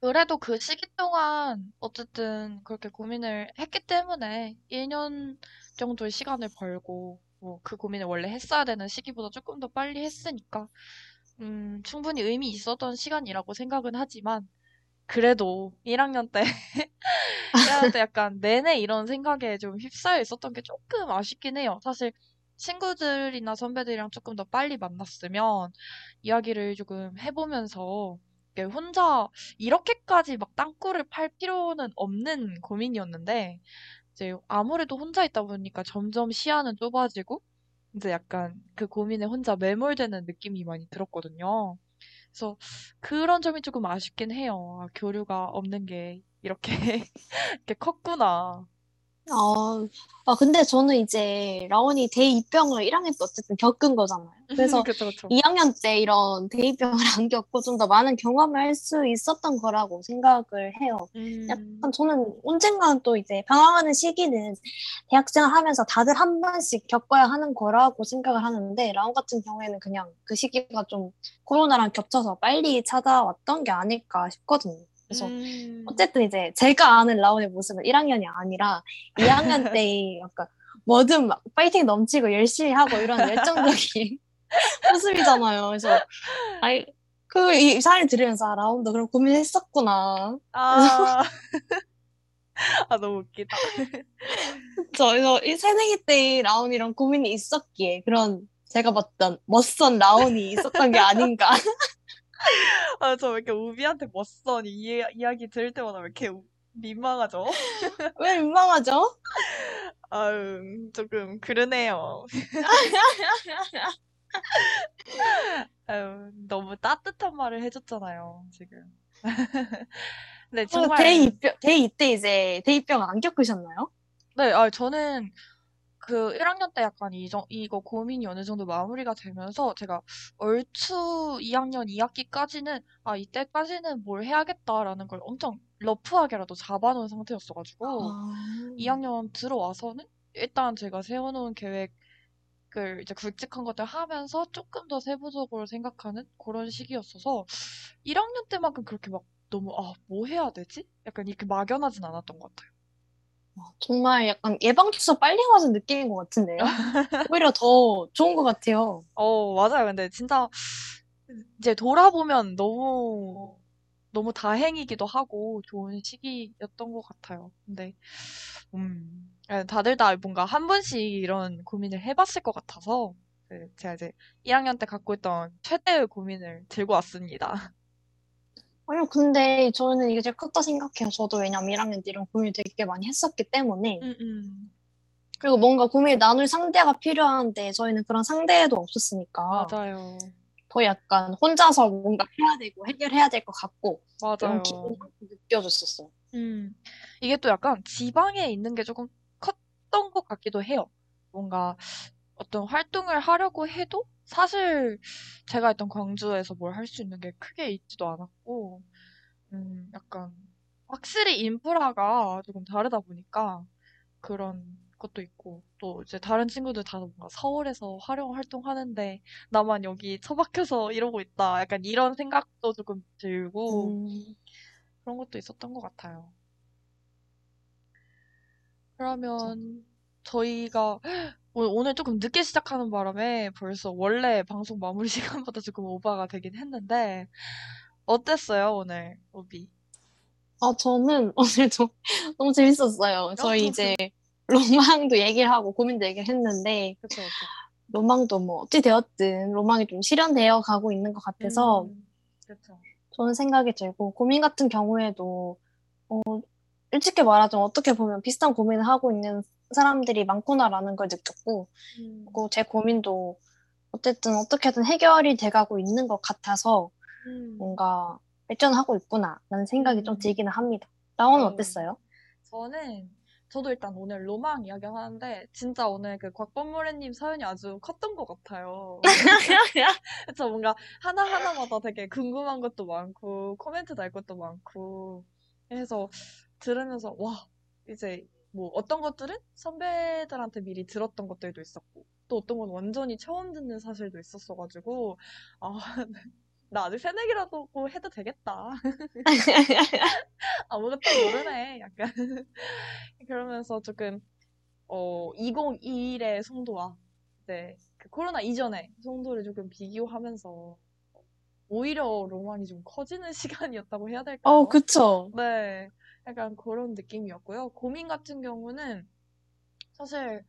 그래도 그 시기 동안 어쨌든 그렇게 고민을 했기 때문에 1년 정도의 시간을 벌고 뭐 그 고민을 원래 했어야 되는 시기보다 조금 더 빨리 했으니까 음, 충분히 의미 있었던 시간이라고 생각은 하지만 그래도 1학년 때 1학년 때 약간 내내 이런 생각에 좀 휩싸여 있었던 게 조금 아쉽긴 해요. 사실 친구들이나 선배들이랑 조금 더 빨리 만났으면 이야기를 조금 해보면서 혼자 이렇게까지 막 땅굴을 팔 필요는 없는 고민이었는데 이제 아무래도 혼자 있다 보니까 점점 시야는 좁아지고 이제 약간 그 고민에 혼자 매몰되는 느낌이 많이 들었거든요. 그래서 그런 점이 조금 아쉽긴 해요. 아, 교류가 없는 게 이렇게 이렇게 컸구나. 아, 아, 근데 저는 이제 라온이 대입병을 1학년 때 어쨌든 겪은 거잖아요. 그래서 그쵸, 그쵸. 2학년 때 이런 대입병을 안 겪고 좀 더 많은 경험을 할 수 있었던 거라고 생각을 해요. 음, 약간 저는 언젠가는 또 이제 방황하는 시기는 대학생활 하면서 다들 한 번씩 겪어야 하는 거라고 생각을 하는데 라온 같은 경우에는 그냥 그 시기가 좀 코로나랑 겹쳐서 빨리 찾아왔던 게 아닐까 싶거든요. 그래서 음, 어쨌든 이제 제가 아는 라온의 모습은 1학년이 아니라 2학년 때 약간 뭐든 막 파이팅 넘치고 열심히 하고 이런 열정적인 모습이잖아요. 그래서 아이 그이 사연을 들으면서 아, 라온도 그런 고민했었구나. 아, 아, 너무 웃기다. 저 그래서 이 새내기 때 라온이랑 고민이 있었기에 그런 제가 봤던 멋선 라온이 있었던 게 아닌가. 아, 저 왜 이렇게 우비한테 멋선 이 이야기 들을 때마다 왜 이렇게 우- 민망하죠? 왜 민망하죠? 아유, 조금 그러네요. 아유, 너무 따뜻한 말을 해줬잖아요, 지금. 네, 정말. 대입병 대입 때 이제 대입병 안 겪으셨나요? 네, 아, 저는 그 1학년 때 약간 이, 정- 이거 고민이 어느 정도 마무리가 되면서 제가 얼추 2학년 2학기까지는 아, 이때까지는 뭘 해야겠다라는 걸 엄청 러프하게라도 잡아놓은 상태였어가지고 아. 2학년 들어와서는 일단 제가 세워놓은 계획을 이제 굵직한 것들 하면서 조금 더 세부적으로 생각하는 그런 시기였어서 1학년 때만큼 그렇게 막 너무 아, 뭐 해야 되지? 약간 이렇게 막연하진 않았던 것 같아요. 정말 약간 예방주사 빨리 맞은 느낌인 것 같은데요? 오히려 더 좋은 것 같아요. 어, 맞아요. 근데 진짜 이제 돌아보면 너무 너무 다행이기도 하고 좋은 시기였던 것 같아요. 근데 음, 예, 다들 다 뭔가 한 번씩 이런 고민을 해봤을 것 같아서 그 제가 이제 1학년 때 갖고 있던 최대의 고민을 들고 왔습니다. 아니요, 근데 저는 이게 제일 컸다 생각해요. 저도 왜냐면 1학년 때 이런 고민을 되게 많이 했었기 때문에. 음, 음. 그리고 뭔가 고민을 나눌 상대가 필요한데 저희는 그런 상대도 없었으니까 맞아요. 더 약간 혼자서 뭔가 해야 되고 해결해야 될 것 같고 맞아요. 그런 기분이 느껴졌었어요. 음, 이게 또 약간 지방에 있는 게 조금 컸던 것 같기도 해요. 뭔가 어떤 활동을 하려고 해도 사실 제가 있던 광주에서 뭘 할 수 있는 게 크게 있지도 않았고, 음, 약간 확실히 인프라가 조금 다르다 보니까 그런 것도 있고, 또 이제 다른 친구들 다 뭔가 서울에서 활용 활동하는데 나만 여기 처박혀서 이러고 있다. 약간 이런 생각도 조금 들고, 음, 그런 것도 있었던 것 같아요. 그러면 저희가 오- 오늘 조금 늦게 시작하는 바람에 벌써 원래 방송 마무리 시간보다 조금 오버가 되긴 했는데 어땠어요, 오늘, 오비? 아, 저는 오늘도 너무 재밌었어요. 저희 이제 로망도 얘기를 하고 고민도 얘기를 했는데 그쵸, 그쵸. 로망도 뭐 어찌 되었든 로망이 좀 실현되어 가고 있는 것 같아서 음, 그쵸. 저는 생각이 들고 고민 같은 경우에도 어, 솔직히 말하자면 어떻게 보면 비슷한 고민을 하고 있는 사람들이 많구나라는 걸 느꼈고 음, 그리고 제 고민도 어쨌든 어떻게든 해결이 돼가고 있는 것 같아서 음. 뭔가 발전하고 있구나라는 생각이 좀 음. 들기는 합니다. 나오는 어. 어땠어요? 저는 저도 일단 오늘 로망 이야기 하는데 진짜 오늘 그 곽범무래님 사연이 아주 컸던 것 같아요. 그쵸, 뭔가 하나 하나마다 되게 궁금한 것도 많고, 코멘트 달 것도 많고, 해서 들으면서, 와, 이제 뭐 어떤 것들은 선배들한테 미리 들었던 것들도 있었고, 또 어떤 건 완전히 처음 듣는 사실도 있었어가지고, 아, 나 아직 새내기라도 해도 되겠다. 아무것도 모르네. 약간. 그러면서 조금, 어, 2021의 송도와, 네, 그 코로나 이전의 송도를 조금 비교하면서, 오히려 로망이 좀 커지는 시간이었다고 해야 될까요? 어, 그쵸. 네. 약간 그런 느낌이었고요. 고민 같은 경우는, 사실,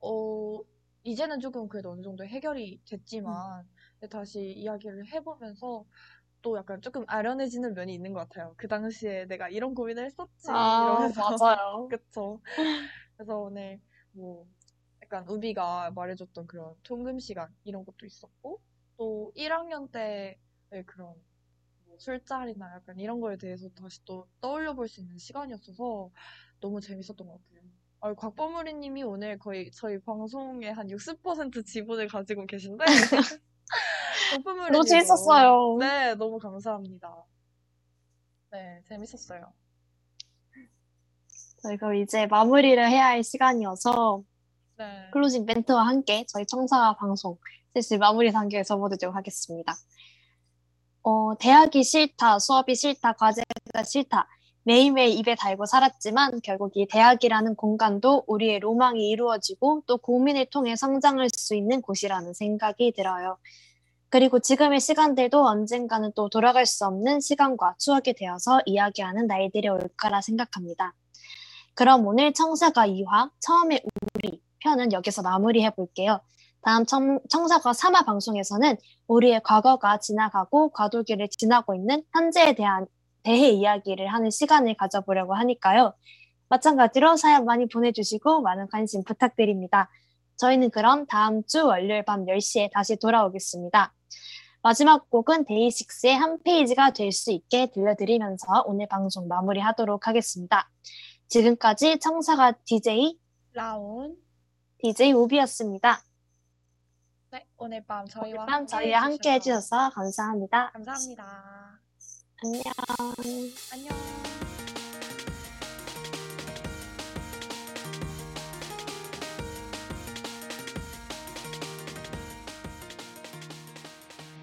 어, 이제는 조금 그래도 어느 정도 해결이 됐지만, 다시 이야기를 해보면서, 또 약간 조금 아련해지는 면이 있는 것 같아요. 그 당시에 내가 이런 고민을 했었지. 아, 이러면서. 맞아요. 그쵸. 그래서 오늘 뭐 약간 우비가 말해줬던 그런 통금 시간 이런 것도 있었고 또 1학년 때의 그런 뭐 술자리나 약간 이런 거에 대해서 다시 또 떠올려 볼 수 있는 시간이었어서 너무 재밌었던 것 같아요. 아, 곽범우리 님이 오늘 거의 저희 방송의 한 60% 지분을 가지고 계신데 곽범우리 너무 재밌었어요. 네, 너무 감사합니다. 네, 재밌었어요. 저희 그럼 이제 마무리를 해야 할 시간이어서 네. 클로징 멘트와 함께 저희 청사 방송 슬슬 마무리 단계에 접어들도록 하겠습니다. 어, 대학이 싫다, 수업이 싫다, 과제가 싫다. 매일매일 입에 달고 살았지만 결국 이 대학이라는 공간도 우리의 로망이 이루어지고 또 고민을 통해 성장할 수 있는 곳이라는 생각이 들어요. 그리고 지금의 시간들도 언젠가는 또 돌아갈 수 없는 시간과 추억이 되어서 이야기하는 날들이 올 거라 생각합니다. 그럼 오늘 청사가 2화 처음에 우리 편은 여기서 마무리해 볼게요. 다음 청, 청사가 3화 방송에서는 우리의 과거가 지나가고 과도기를 지나고 있는 현재에 대한 대해 이야기를 하는 시간을 가져보려고 하니까요. 마찬가지로 사연 많이 보내주시고 많은 관심 부탁드립니다. 저희는 그럼 다음 주 월요일 밤 10시에 다시 돌아오겠습니다. 마지막 곡은 데이식스의 한 페이지가 될 수 있게 들려드리면서 오늘 방송 마무리하도록 하겠습니다. 지금까지 청사가 DJ, 라온. DJ 우비였습니다. 네, 오늘 밤 저희와 오늘 밤 저희와 함께 해주셔서 감사합니다. 감사합니다. 안녕. 안녕.